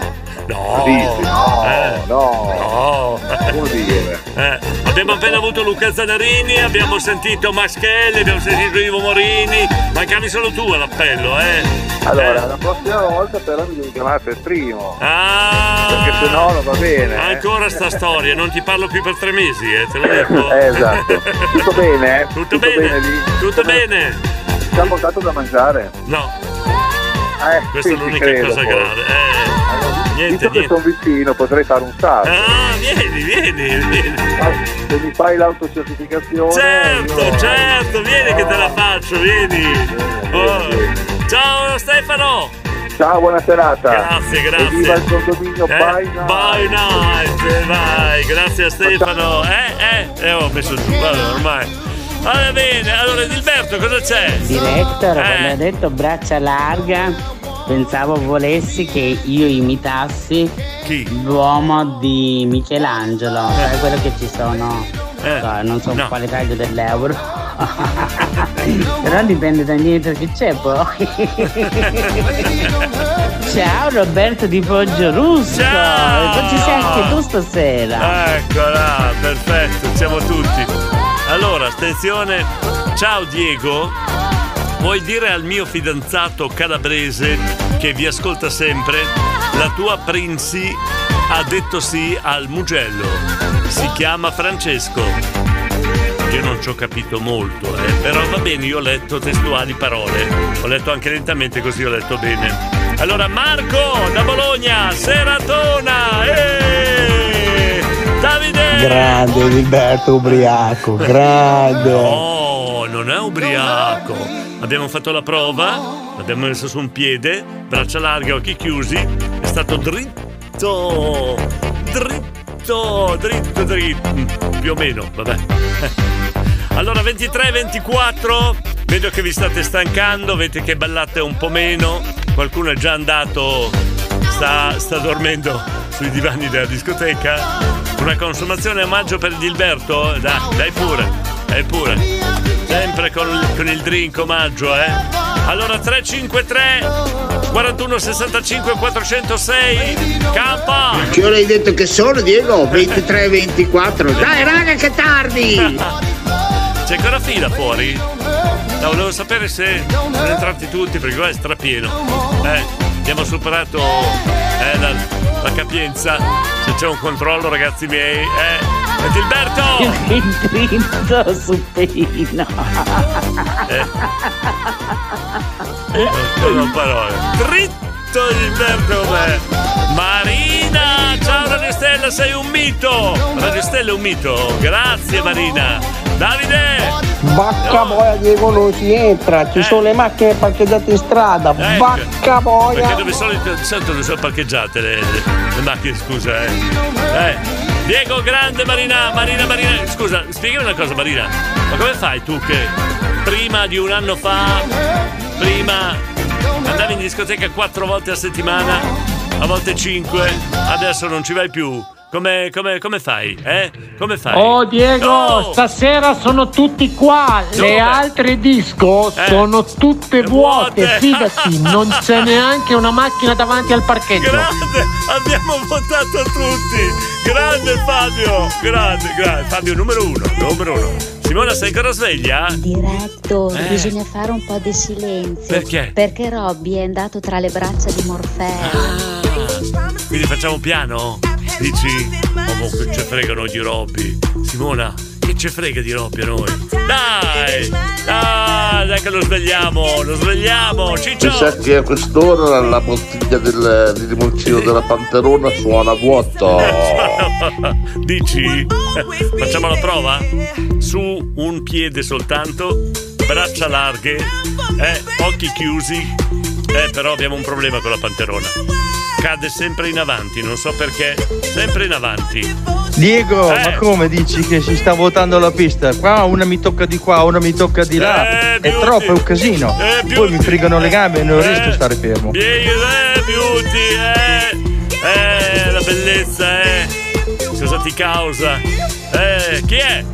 No, Dici, no, Eh. no. no. Come dire? Eh, abbiamo appena avuto Luca Zanarini, abbiamo sentito Maschelli, abbiamo sentito Ivo Morini, mancavi solo tu all'appello, eh? Allora, Eh. la prossima volta però mi devi chiamare per primo. Ah! Perché se no non va bene. eh. Ancora sta storia, non ti parlo più per tre mesi, eh, te lo dico. Eh, esatto. Tutto bene? eh? Tutto, bene, lì? tutto bene. Ti ha portato da mangiare? No, Eh, questa sì, è l'unica ci credo, cosa poi. grave. Eh, niente, Visto che niente. sono vicino potrei fare un salto. Ah, vieni, vieni, vieni. Ah, Se mi fai l'autocertificazione. Certo, io- certo, vieni che te la faccio, vieni. Oh. Ciao Stefano. Ciao, buona serata. Grazie, grazie. E viva il condominio Eh, By Night. By Night, eh, vai, grazie a Stefano. Eh, eh, eh, ho messo giù, vabbè, ormai. Va bene, allora Dilberto, cosa c'è? Director, Eh. quando hai detto braccia larga, pensavo volessi che io imitassi l'uomo di Michelangelo, sai quello che ci sono, Eh. so, non so No. quale taglio dell'euro. Però dipende da niente che c'è poi. Ciao Roberto di Poggio Russo. Ciao! E poi ci sei anche tu stasera. Eccola, perfetto, siamo tutti. Allora, attenzione. Ciao Diego. Vuoi dire al mio fidanzato calabrese che vi ascolta sempre? La tua Prinzi ha detto sì al Mugello. Si chiama Francesco. Io non ci ho capito molto, eh, però va bene, io ho letto testuali parole. Ho letto anche lentamente così ho letto bene. Allora Marco da Bologna, Seratona! Eh! Davide! Grande Gilberto ubriaco, grande. No, non è ubriaco. Abbiamo fatto la prova, l'abbiamo messo su un piede, braccia larghe, occhi chiusi. È stato dritto, dritto, dritto, dritto. Mm, Più o meno, vabbè. Allora 23, 24, vedo che vi state stancando, vedete che ballate un po' meno, qualcuno è già andato, sta, sta dormendo sui divani della discoteca. Una consumazione omaggio per Gilberto? Dai, dai pure, dai pure. Sempre con, con il drink omaggio, eh. Allora 353 41 65 406 K Che ora hai detto che sono, Diego? 23 24. Dai, raga, che tardi! C'è ancora fila fuori? No, volevo sapere se sono entrati tutti perché qua è strapieno. Eh, abbiamo superato eh, la, la capienza. Se c'è un controllo, ragazzi miei. Eh, e Gilberto! Il dritto su Pino. Eh. Non parole. Dritto Gilberto com'è? Marina! Ciao Radio Stella, sei un mito! Radio Stella è un mito. Grazie Marina. Davide! Vacca boia Diego non si entra, ci sono le macchine parcheggiate in strada, Ecco. vacca boia. Perché dove sono, dove sono parcheggiate le, le- le macchine, scusa, eh. Eh, Diego Grande Marina, Marina, Marina, scusa, spiegami una cosa Marina, ma come fai tu che prima di un anno fa, prima andavi in discoteca quattro volte a settimana, a volte cinque, adesso non ci vai più? Come, come, come fai? Eh? Come fai? Oh Diego, No! stasera sono tutti qua. Dove? Le altre disco Eh, sono tutte vuote, vuote. fidati, non c'è neanche una macchina davanti al parcheggio. Grande, abbiamo votato tutti. Grande Fabio, grande, grande. Fabio numero uno, numero uno. Simona, sei ancora sveglia? Diretto, Eh. bisogna fare un po' di silenzio. Perché? Perché Robby è andato tra le braccia di Morfeo. Quindi facciamo piano? Dici? Oh, mo che ce fregano di Robby. Simona, che ce frega di Robby a noi? Dai! Dai, dai che lo svegliamo, lo svegliamo, Mi Ciccio! sa che a quest'ora la bottiglia del, di limoncino della Panterona suona vuoto. Dici? Facciamo la prova? Su un piede soltanto, braccia larghe, eh, occhi chiusi. Eh, però abbiamo un problema con la panterona. Cade sempre in avanti, non so perché. Sempre in avanti. Diego, Eh. ma come dici che si sta votando la pista? Qua una mi tocca di qua, una mi tocca di là. Eh, è troppo, è un casino. Eh, Poi mi frigano le gambe e non Eh. riesco a stare fermo. Eh, beauty, eh! Eh, la bellezza, eh! Cosa ti causa? Eh, chi è?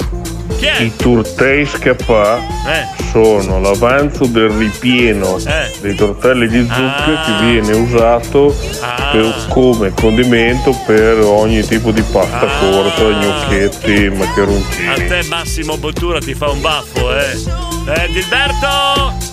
I tortelli scappà Eh. sono l'avanzo del ripieno Eh. dei tortelli di zucche Ah. che viene usato Ah. per- come condimento per ogni tipo di pasta Ah. corta, gnocchetti, maccheroncini. A te Massimo Bottura ti fa un baffo, eh? Eh, Gilberto!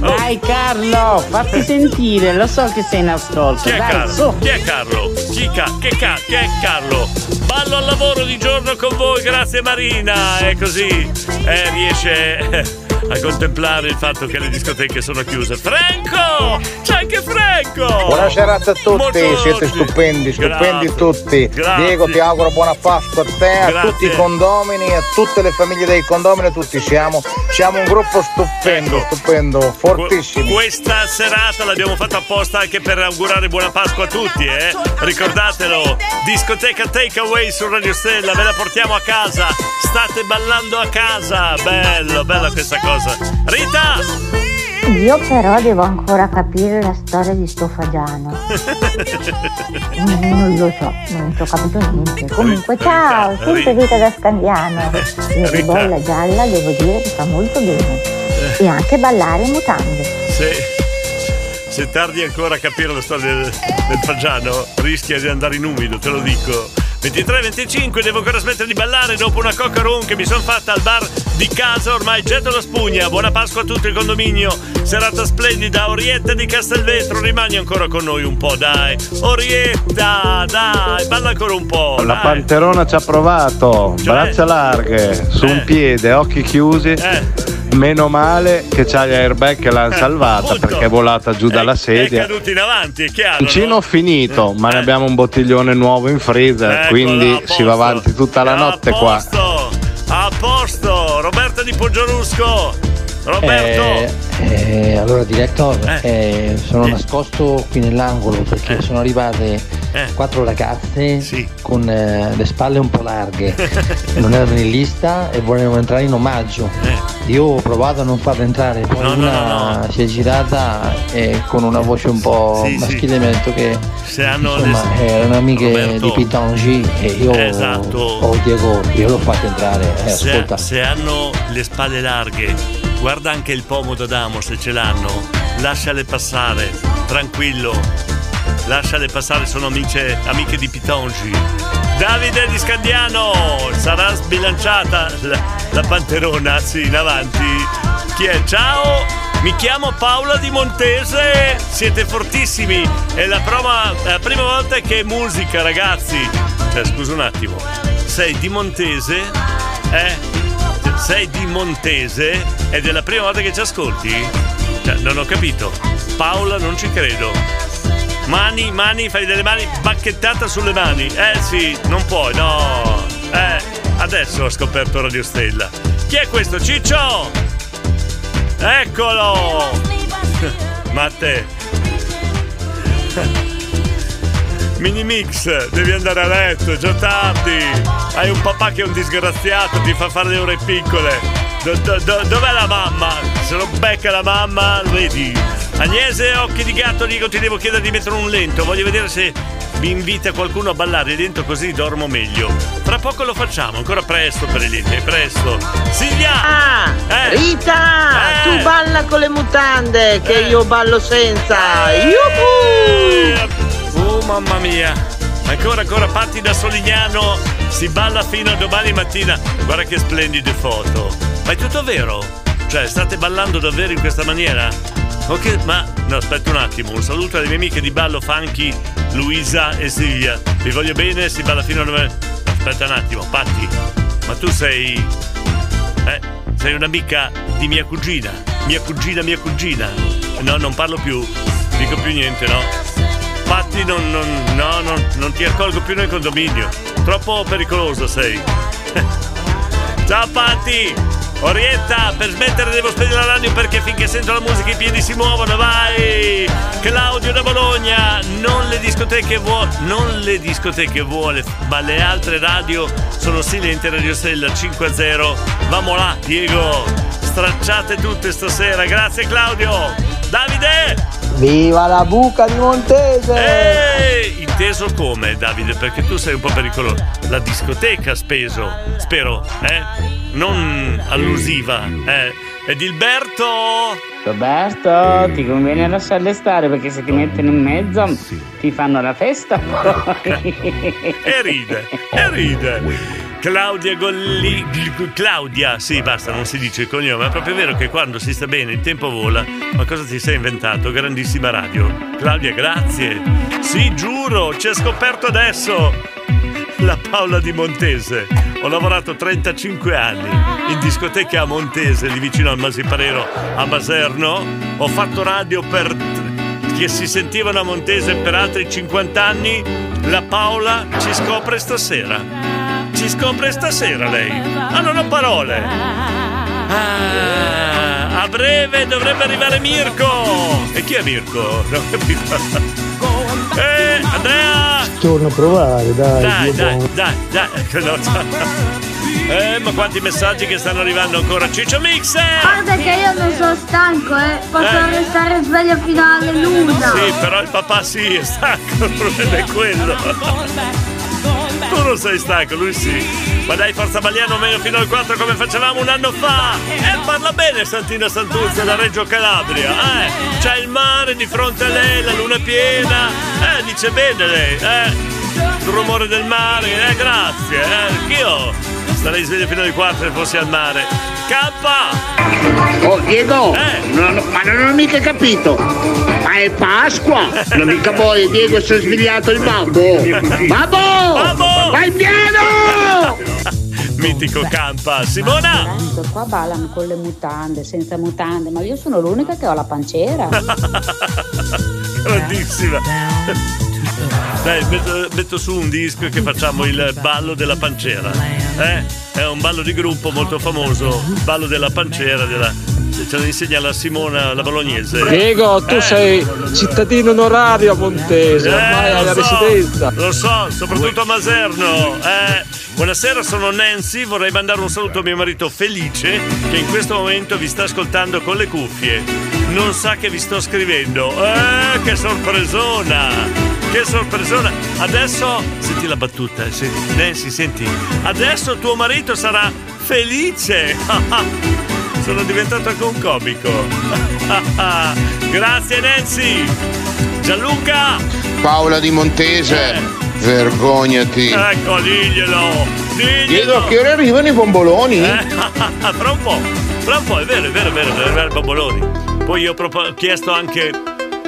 Dai Carlo, fatti sentire, lo so che sei in ascolto. Chi è Dai, Carlo? su. Chi è Carlo? Chi, ca- che ca- chi è Carlo? Ballo al lavoro di giorno con voi, grazie Marina. E così eh, riesce a contemplare il fatto che le discoteche sono chiuse. Franco! C'è anche Franco! Buona serata a tutti, Molto siete stupendi, stupendi Grazie. tutti. Grazie. Diego ti auguro buona Pasqua a te, a Grazie. tutti i condomini, a tutte le famiglie dei condomini, tutti siamo, siamo un gruppo stupendo, Ecco. stupendo, fortissimo. Questa serata l'abbiamo fatta apposta anche per augurare buona Pasqua a tutti, eh? Ricordatelo, discoteca takeaway su Radio Stella, ve la portiamo a casa, state ballando a casa, bello, bella questa cosa. Rita! Io però devo ancora capire la storia di sto fagiano. Non lo so, non ci ho capito niente. Comunque, ciao, sempre Rita da Scandiano. Il ribolla gialla devo dire che fa molto bene. E anche ballare in mutande. Se, se tardi ancora a capire la storia del, del fagiano, rischia di andare in umido, te lo dico. 23-25, devo ancora smettere di ballare dopo una coca ron che mi sono fatta al bar di casa, ormai getto la spugna. Buona Pasqua a tutto il condominio, serata splendida, Orietta di Castelvetro, rimani ancora con noi un po', dai. Orietta, dai, balla ancora un po'. La dai. panterona ci ha provato, Cioè? braccia larghe, su un piede, occhi chiusi. Eh. Meno male che c'ha gli airbag che l'hanno salvata appunto. perché è volata giù dalla È sedia. caduto in avanti, è chiaro. Uncino no? finito, ma ne abbiamo un bottiglione nuovo in freezer, Eccolo, quindi a si va avanti tutta la A notte qua. posto, A posto, Roberta di Poggiorusco. Roberto. Eh, eh, allora direttore, eh, sono nascosto qui nell'angolo perché Eh. sono arrivate quattro ragazze con eh, le spalle un po' larghe, non erano in lista e volevano entrare in omaggio. Io ho provato a non farle entrare, poi Eh. No, no, una no, si è girata e con una voce un po' Sì, sì. maschile mi ha detto che Se hanno insomma, le- erano amiche Roberto. di Pitongi e io Esatto. ho Diego, io l'ho fatto entrare. Eh, se, ascolta, se hanno le spalle larghe, guarda anche il pomo d'Adamo se ce l'hanno. Lasciale passare, tranquillo. Lasciale passare, sono amiche, amiche di Pitongi. Davide di Scandiano, sarà sbilanciata la, la panterona, sì, in avanti. Chi è? Ciao, mi chiamo Paola di Montese, siete fortissimi. È la, prova- è la prima volta che musica, ragazzi. Cioè, scusa un attimo, sei di Montese? Eh? Sei di Montese ed è la prima volta che ci ascolti? Cioè, non ho capito. Paola, non ci credo. Mani, mani, fai delle mani, bacchettata sulle mani. Eh sì, non puoi, no. Eh, adesso ho scoperto Radio Stella. Chi è questo? Ciccio! Eccolo! Matte. Mini mix, devi andare a letto, è già tardi. Hai un papà che è un disgraziato, ti fa fare le ore piccole. Do- do- do- dov'è la mamma? Se lo becca la mamma, vedi. Agnese, occhi di gatto, dico ti devo chiedere di mettere un lento. Voglio vedere se mi invita qualcuno a ballare lento così dormo meglio. Fra poco lo facciamo, ancora presto per i lenti, è presto. Silvia! Ah, Eh. Rita, Eh. tu balla con le mutande che io ballo senza. Yuhu! Mamma mia! Ancora, ancora parti da Solignano, si balla fino a domani mattina. Guarda che splendide foto. Ma è tutto vero? Cioè, state ballando davvero in questa maniera? Ok, ma no, aspetta un attimo. Un saluto alle mie amiche di ballo funky, Luisa e Silvia. Vi voglio bene, si balla fino a domani. Aspetta un attimo, Patti. Ma tu sei. Eh, sei un'amica di mia cugina. Mia cugina, mia cugina. No, non parlo più. Dico più niente, no? Patti, non, non, no, non, non ti accolgo più nel condominio. Troppo pericoloso sei. Ciao Patti! Orietta, per smettere devo spegnere la radio perché finché sento la musica i piedi si muovono, vai! Claudio da Bologna, non le discoteche vuole, non le discoteche vuole, ma le altre radio sono silenti, Radio Stella 5-0. Vamo là, Diego! Stracciate tutte stasera, grazie Claudio! Davide! Viva la buca di Montese! Ehi, inteso come, Davide? Perché tu sei un po' pericoloso. La discoteca speso, spero, eh? Non allusiva, eh? Ed Ilberto? Roberto, ti conviene lasciarle stare perché se ti mettono in mezzo ti fanno la festa poi. E ride, e ride. Claudia Golli. Claudia, sì, basta, non si dice il cognome. È proprio vero che quando si sta bene il tempo vola. Ma cosa ti sei inventato? Grandissima radio. Claudia, grazie. Sì, giuro, ci ha scoperto adesso. La Paola di Montese. Ho lavorato 35 anni in discoteca a Montese, lì vicino al Masiparero a Maserno. Ho fatto radio per che si sentivano a Montese per altri 50 anni. La Paola ci scopre stasera. Ci scopre stasera lei. Ah, non ho parole. Ah, a breve dovrebbe arrivare Mirko. E chi è Mirko? Non ho capito. Eh, Andrea! Torno a provare, dai. Dai, dai, buono. dai, dai. ecco, no, ciao. Eh, ma quanti messaggi che stanno arrivando ancora. Ciccio Mix! Guarda che io non sono stanco, eh. Posso Eh. restare sveglio fino alle luna. Sì, però il papà sì, è stanco, il problema è quello. Non sei stanco, lui sì. Ma dai, forza Baliano, meno fino al 4 come facevamo un anno fa. E parla bene Santina Santuzza da Reggio Calabria. Eh, c'è il mare di fronte a lei, la luna piena. Eh, dice bene lei, eh. Il rumore del mare, eh, grazie, eh. Io starei sveglio fino alle 4 se fossi al mare. K! Oh Diego, non- ma non ho mica capito. Ma è Pasqua? Non mica vuoi, Diego, si è svegliato il babbo. Babbo! Vai piano! Mitico Campa. Simona! Qua ballano con le mutande, senza mutande, ma io sono l'unica che ho la pancera. Grandissima. Dai, metto, metto su un disco che facciamo il ballo della pancera. Eh? È un ballo di gruppo molto famoso. Ballo della pancera della. Ce lo insegna la Simona la bolognese. Diego, tu Eh. sei cittadino onorario a Montese, Eh, ormai hai lo la so, residenza. Lo so, soprattutto a Maserno. Eh, buonasera, sono Nancy. Vorrei mandare un saluto a mio marito Felice, che in questo momento vi sta ascoltando con le cuffie. Non sa che vi sto scrivendo. Eh, che sorpresona! Che sorpresona! Adesso senti la battuta, eh, senti. Nancy, senti. Adesso tuo marito sarà felice. Sono diventato anche un comico. Grazie Nancy. Gianluca. Paola di Montese, vergognati. Ecco, diglielo! Diglielo! Diego, a che ora arrivano i bomboloni? Eh, fra un po', fra un po', è vero, è vero, è vero, è vero, bomboloni. Poi io ho propo- chiesto anche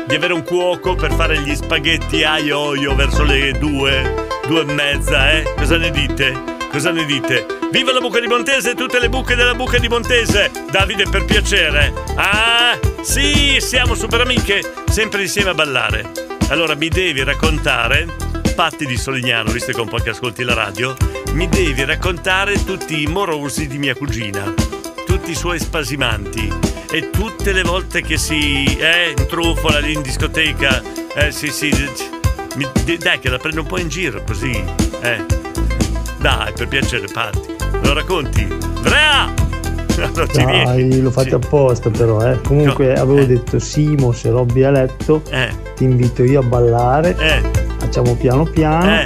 di avere un cuoco per fare gli spaghetti aglio olio verso le due, due e mezza, eh? Cosa ne dite? Cosa ne dite? Viva la buca di Montese e tutte le buche della buca di Montese! Davide, per piacere! Ah, sì, siamo super amiche, sempre insieme a ballare. Allora mi devi raccontare, Patti di Solignano, visto che un po' che ascolti la radio, mi devi raccontare tutti i morosi di mia cugina, tutti i suoi spasimanti e tutte le volte che si eh, intrufola lì in discoteca, eh sì sì, mi- dai che la prendo un po' in giro così, eh. Dai, per piacere, Patti. Lo racconti? Vrea! Non ci. Dai, lo fate apposta però, eh. Comunque avevo detto Simo, se Robby a letto, ti invito io a ballare. Facciamo piano piano. Eh.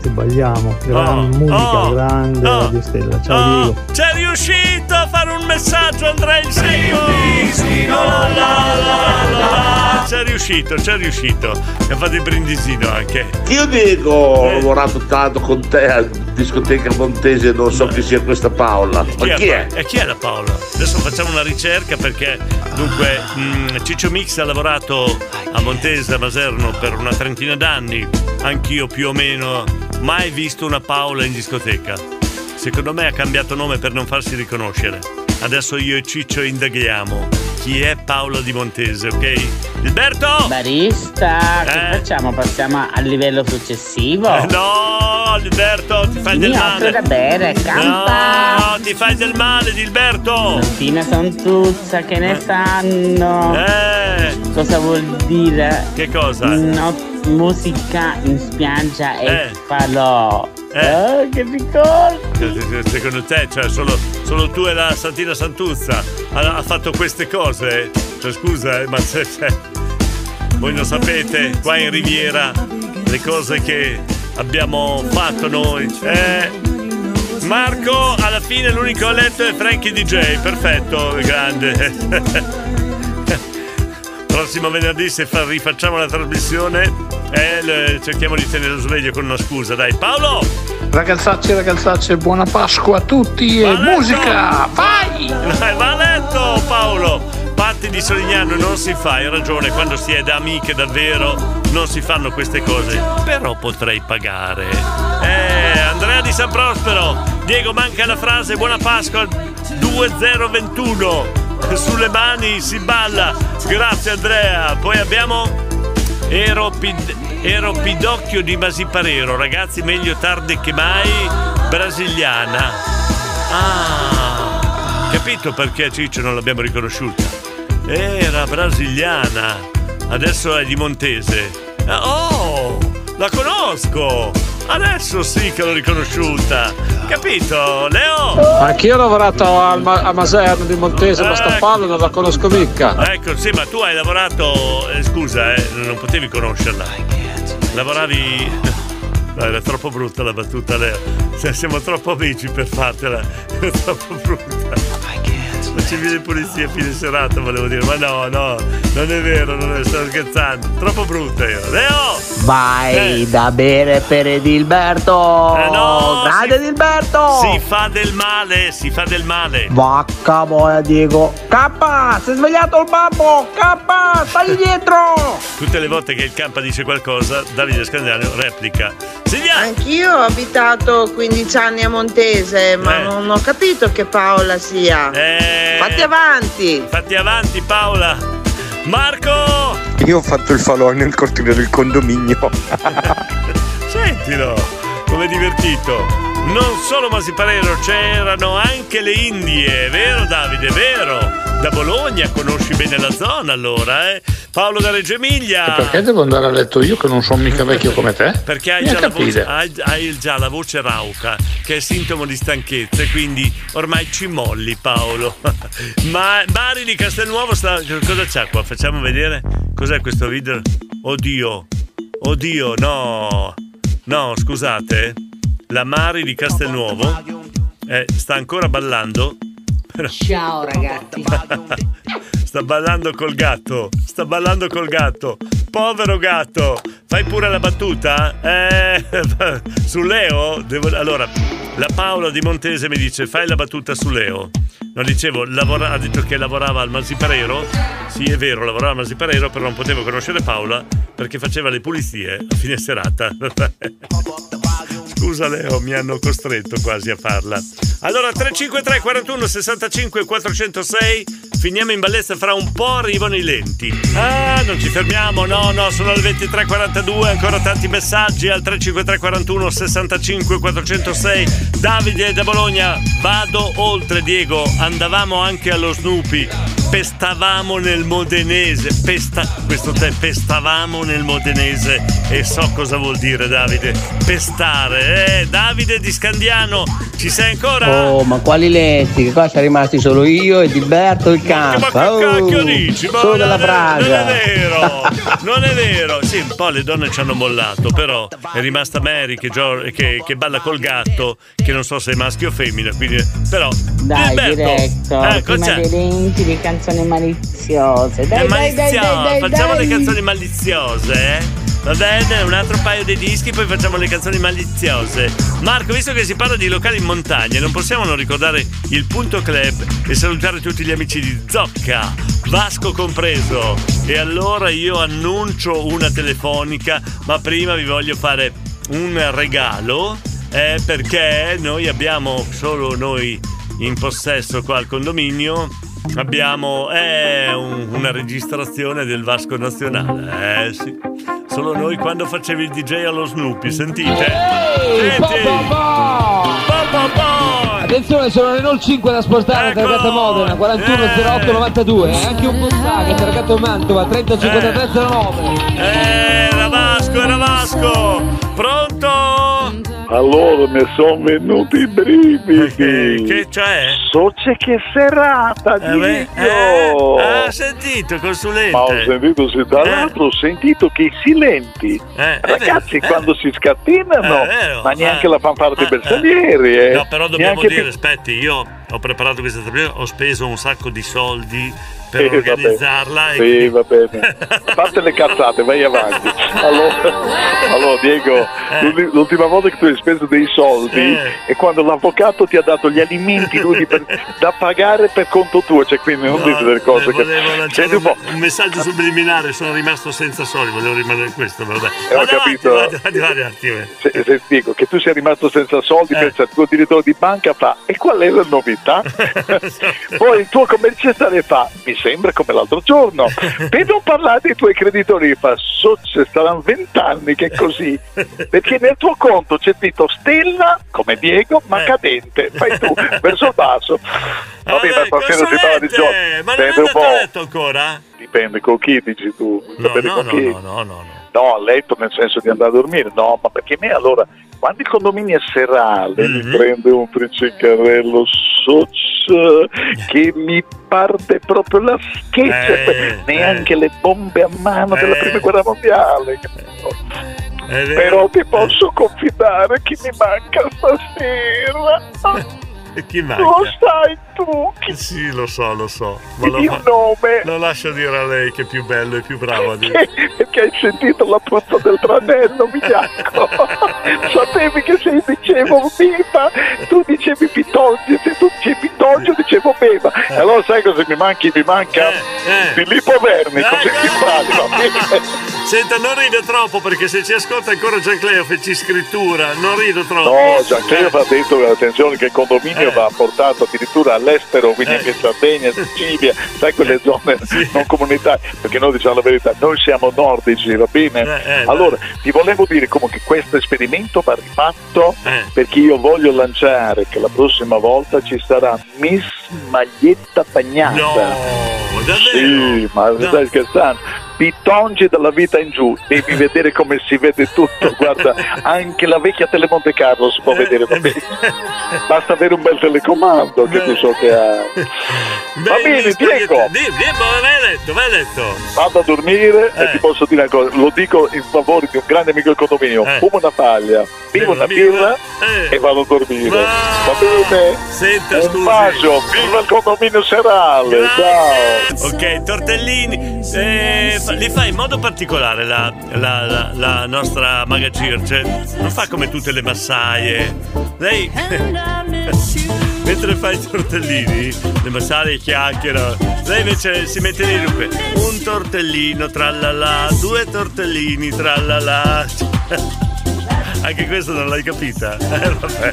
Se balliamo. Gran Oh, musica, oh, grande oh, Radio Stella. Ciao Oh, Diego. c'è riuscito a fare un messaggio Andrea in secco? C'è riuscito c'è riuscito. E ha fatto il brindisino anche. Io Diego ho lavorato tanto con te a discoteca Montese, non so chi sia questa Paola. Ma chi è? E chi è la Paola? Adesso facciamo una ricerca perché dunque mh, Ciccio Mix ha lavorato a Montese, a Maserno per una trentina d'anni, anch'io più o meno, mai visto una Paola in discoteca. Secondo me ha cambiato nome per non farsi riconoscere. Adesso io e Ciccio indaghiamo chi è Paola di Montese, ok? Gilberto! Barista, che Eh? facciamo? Passiamo al livello successivo? Eh, no, Alberto, ti fai del Mi offro male. da bere, campa! No, ti fai del male, Dilberto! Santina Santuzza, che ne sanno? Eh! Cosa vuol dire? Che cosa? No, musica in spiaggia e Eh. falò. Eh. Oh, che ricordo! Secondo te, cioè, solo, solo tu e la Santina Santuzza ha, fatto queste cose? Cioè, scusa, eh, ma se, se- voi non sapete, qua in Riviera, le cose che abbiamo fatto noi. Eh, Marco, alla fine l'unico a letto è Frankie DJ, perfetto, grande. Prossimo venerdì se fa- rifacciamo la trasmissione eh, le- cerchiamo di tenere sveglio con una scusa, dai. Paolo! Ragazzacci e ragazzacce, buona Pasqua a tutti e Va letto! musica! Vai! Vai, va a letto Paolo! Patti di Solignano non si fa, hai ragione, quando si è da amiche davvero non si fanno queste cose. Però potrei pagare. Eh, Andrea di San Prospero, Diego manca la frase Buona Pasqua 2021. Sulle mani si balla. Grazie Andrea. Poi abbiamo Ero, Pid- Ero Pidocchio di Masiparero, ragazzi meglio tardi che mai, brasiliana. Ah, capito perché Ciccio non l'abbiamo riconosciuta? Era brasiliana, adesso è di Montese. Ah, Oh, la conosco! Adesso sì che l'ho riconosciuta. Capito, Leo? Anch'io ho lavorato al Ma- a Maserno di Montese, ma sta palla non la conosco mica. Ecco, sì, ma tu hai lavorato. eh, scusa, eh, non potevi conoscerla. Lavoravi. No, era troppo brutta la battuta, Leo. Cioè, siamo troppo amici per fartela. Era troppo brutta. Facevi le pulizie a fine serata, volevo dire. Ma no, no, non è vero, non è, sto scherzando. Troppo brutta io. Leo! Vai da bere per Edilberto! Eh no, Grande Edilberto! Si fa del male, si fa del male. Vacca boia Diego! K! Si è svegliato il babbo! K! Stai dietro! Tutte le volte che il Campa dice qualcosa, Davide Scandiano replica. Silvia! Anch'io ho abitato 15 anni a Montese, ma Eh. non ho capito che Paola sia. Fatti avanti! Fatti avanti, Paola! Marco! Io ho fatto il falò nel cortile del condominio. Sentilo, come è divertito. Non solo Masiparero, c'erano anche le Indie, vero Davide, vero? Da Bologna conosci bene la zona allora, eh? Paolo da Reggio Emilia. Perché devo andare a letto io che non sono mica vecchio come te? Perché hai già, voce, hai, hai già la voce rauca, che è sintomo di stanchezza, e quindi ormai ci molli, Paolo. Ma Mari di Castelnuovo sta. Cosa c'ha qua? Facciamo vedere. Cos'è questo video? Oddio, oddio, no. No, scusate. La Mari di Castelnuovo eh, sta ancora ballando. Ciao ragazzi. Sta ballando col gatto, sta ballando col gatto. Povero gatto, fai pure la battuta? Eh, su Leo? Devo- allora, la Paola di Montese mi dice fai la battuta su Leo. Non dicevo, lavora- ha detto che lavorava al Masiparero. Sì, è vero, lavorava al Masiparero, però non potevo conoscere Paola perché faceva le pulizie a fine serata. Leo, mi hanno costretto quasi a farla. Allora 353 41 65 406 Finiamo in bellezza fra un po' arrivano i lenti. Ah, non ci fermiamo, no, no, sono le 23.42, ancora tanti messaggi al 353 41 65 406. Davide da Bologna, vado oltre Diego, andavamo anche allo Snoopy, pestavamo nel modenese, pesta, questo te, pestavamo nel modenese e so cosa vuol dire Davide, pestare. Eh, Davide di Scandiano, ci sei ancora? Oh, ma quali letti? Che qua siamo rimasti solo io e Dilberto il campa. Oh, cacchio dici? Ma solo non è- Praga. Non è vero, non è vero. Sì, un po' le donne ci hanno mollato, però è rimasta Mary che, che- che balla col gatto, che non so se è maschio o femmina, quindi... Però... Dai, Dilberto, diretto, eh, prima cos'è? dei lenti di canzoni maliziose. Dai, dai, malizio- dai, facciamo le canzoni maliziose, eh? Va bene, un altro paio di dischi, poi facciamo le canzoni maliziose. Marco, visto che si parla di locali in montagna, non possiamo non ricordare il Punto Club e salutare tutti gli amici di Zocca, Vasco compreso. E allora io annuncio una telefonica, ma prima vi voglio fare un regalo, eh, perché noi abbiamo solo noi in possesso qua al condominio abbiamo eh, un- una registrazione del Vasco Nazionale. Eh sì. Solo noi quando facevi il DJ allo Snoopy, sentite? Senti? Attenzione, sono Renault 5 da spostare, Targato Modena, 41 08 92, e anche un Volkswagen, Targato Mantova, 30 53 09. Eh, era Vasco, era Vasco! Pronto? Allora mi sono venuti i brividi. Che, che c'è? So c'è che serata, Eh, beh, eh, ha sentito, consulente. Ma ho sentito, sì, tra l'altro ho sentito che i silenti, Eh, ragazzi, vero, eh. quando si scattinano, vero, ma neanche eh. la fanfara dei bersaglieri, eh. No, però dobbiamo Neanche dire, aspetti, io ho preparato questa trasmissione, ho speso un sacco di soldi per Sì, organizzarla. Sì, va bene. A parte le cazzate, vai avanti. Allora, allora, Diego, l'ulti- l'ultima volta che tu hai speso dei soldi Eh. è quando l'avvocato ti ha dato gli alimenti per- da pagare per conto tuo, cioè quindi non dite delle cose Eh, che... volevo lanciare Senti un un, po'. un messaggio subliminare, sono rimasto senza soldi, volevo rimanere questo, vabbè. Eh, ho avanti, capito. avanti, avanti. Se, se dico che tu sei rimasto senza soldi, Eh. pensa il tuo direttore di banca fa e qual è la novità? Poi il tuo commerciale fa mi sembra come l'altro giorno. Per non parlare dei tuoi creditori fa so ci saranno vent'anni che è così. Perché nel tuo conto c'è scritto Stella come Diego Eh. ma cadente. Fai tu verso il basso. Vabbè, ma stasera si parla di giochi. Eh, ma non è andato a letto ancora? Dipende con chi dici tu. No, no, no, no, no, no, no. No, a letto nel senso di andare a dormire, no, ma perché me allora quando il condominio è serale Mhm. mi prende un friccicarello soc che mi parte proprio la scheggia, Eh, neanche le bombe a mano della Eh. prima guerra mondiale. È vero. Però ti posso confidare che mi manca stasera. E chi manca? Lo sai tu. Sì, lo so, lo so. Ma lo, fa- nome. lo lascio dire a lei che è più bello e più bravo a dire. Perché hai sentito la puzza del tranello bianco? Sapevi che se io dicevo Beba, tu dicevi Pitongio, se tu dicevi Pitongio dicevo Beba. E allora sai cosa mi manchi? Mi manca Filippo Verni, così ti bene? Senta, non ride troppo perché se ci ascolta ancora Giancleo fece scrittura. Non rido troppo. No, Giancarlo va detto attenzione che il condominio va portato addirittura all'estero, quindi anche Sardegna, Sicilia, sai quelle zone non comunitarie, perché noi diciamo la verità, noi siamo nordici, va bene? eh, allora, ti volevo dire comunque che questo esperimento va rifatto Eh. perché io voglio lanciare che la prossima volta ci sarà Miss Maglietta Bagnata. No, davvero? Sì, ma No. stai scherzando? Pitongi dalla vita in giù, devi vedere come si vede tutto. Guarda, anche la vecchia Telemonte Carlo si può Eh, vedere, va bene. Basta avere un bel telecomando che tu so che ha. Va bene, Diego, Di, di, ma vai letto, vai letto. vado a dormire Eh. e ti posso dire una cosa, lo dico in favore di un grande amico del condominio, Eh. fumo una paglia, bevo una birra e vado a dormire. Va bene? Senta, un scusi. bacio, viva il condominio serale, ciao! Ok, tortellini, eh, fa- li fa in modo particolare la, la- la- la nostra maga Circe. Non fa come tutte le massaie. Lei, mentre fa i tortellini, le massaie chiacchierano. Lei invece si mette lì dunque, un tortellino tralala, due tortellini tralala. Anche questa non l'hai capita? Eh, vabbè.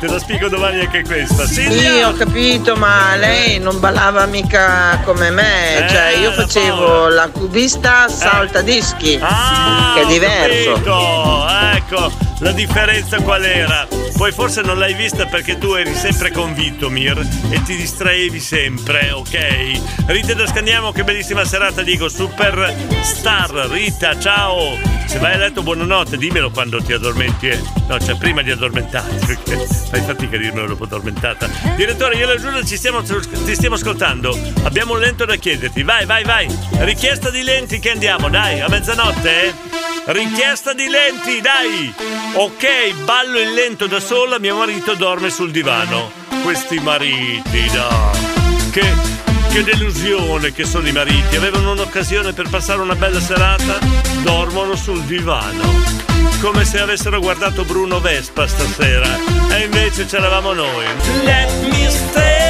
Te la spiego domani anche questa. Silvia! Sì, ho capito, ma lei non ballava mica come me, Eh, cioè io la facevo la cubista salta dischi, Ah, che è diverso. capito. Ecco, la differenza qual era? Poi forse non l'hai vista perché tu eri sempre convinto, Mir, e ti distraevi sempre, ok? Rita da Scandiamo, che bellissima serata, dico, super star, Rita, ciao! Se vai a letto, buonanotte, dimmelo quando ti addormenti. eh. No, cioè prima di addormentarti, perché fai fatica a dirmelo dopo addormentata. Direttore, io la Giulia ci stiamo, ti stiamo ascoltando. Abbiamo un lento da chiederti. Vai, vai, vai. Richiesta di lenti che andiamo, dai, a mezzanotte, eh? Richiesta di lenti, dai! Ok, ballo in lento da sola, mio marito dorme sul divano. Questi mariti, dai! Che, che delusione che sono i mariti. Avevano un'occasione per passare una bella serata, dormono sul divano. Come se avessero guardato Bruno Vespa stasera. E invece c'eravamo noi. Let me stay.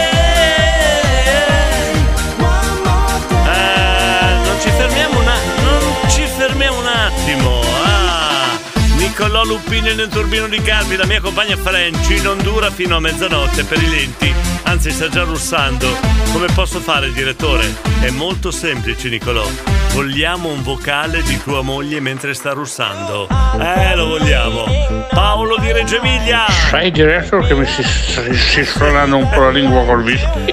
Eh, non ci fermiamo un attimo. Non ci fermiamo un attimo. Ah, Niccolò Lupini nel turbino di Carmi, la mia compagna Franci non dura fino a mezzanotte per i lenti, anzi sta già russando. Come posso fare, direttore? È molto semplice, Niccolò. Vogliamo un vocale di tua moglie mentre sta russando. Eh, lo vogliamo. Paolo di Reggio Emilia. Sai diretto che mi si, si, si suonando un po' la lingua col whisky?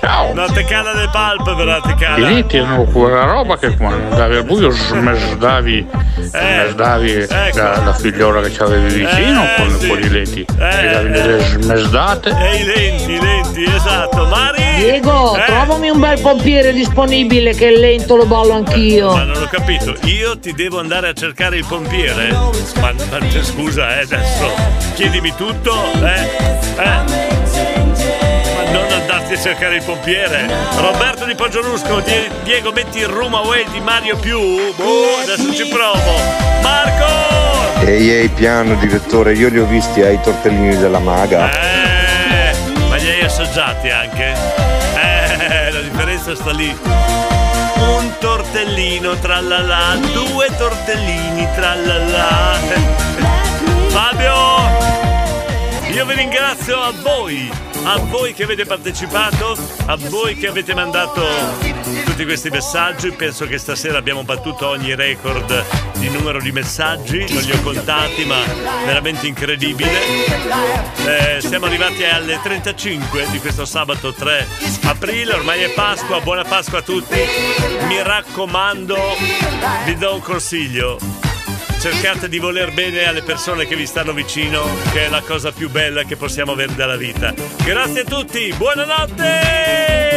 Ciao! No, te cala del palp, però te I cala. denti erano quella roba che quando andavi al buio smesdavi, smesdavi la, la figliola che c'avevi vicino con, con i lenti. Ti davi delle smesdate. E i lenti, i lenti, esatto. Mari! Diego, Eh? trovami un bel pompiere disponibile che è lento lo ballo anch'io. Ma non ho capito, io ti devo andare a cercare il pompiere? Ma, ma scusa, eh, adesso chiedimi tutto, eh? Eh? Andarti a cercare il pompiere? Roberto di Poggiolusco, Die- Diego, metti il room away di Mario più? Boh, adesso ci provo. Marco! Ehi ehi piano direttore, io li ho visti ai tortellini della maga. Eh, ma li hai assaggiati anche? Eh, la differenza sta lì. Un tortellino tralala, due tortellini tralala. Fabio, io vi ringrazio a voi, a voi che avete partecipato, a voi che avete mandato tutti questi messaggi. Penso che stasera abbiamo battuto ogni record di numero di messaggi, non li ho contati, ma veramente incredibile. Eh, siamo arrivati alle 35 di questo sabato 3 aprile, ormai è Pasqua, buona Pasqua a tutti. Mi raccomando, vi do un consiglio. Cercate di voler bene alle persone che vi stanno vicino, che è la cosa più bella che possiamo avere dalla vita. Grazie a tutti, buonanotte!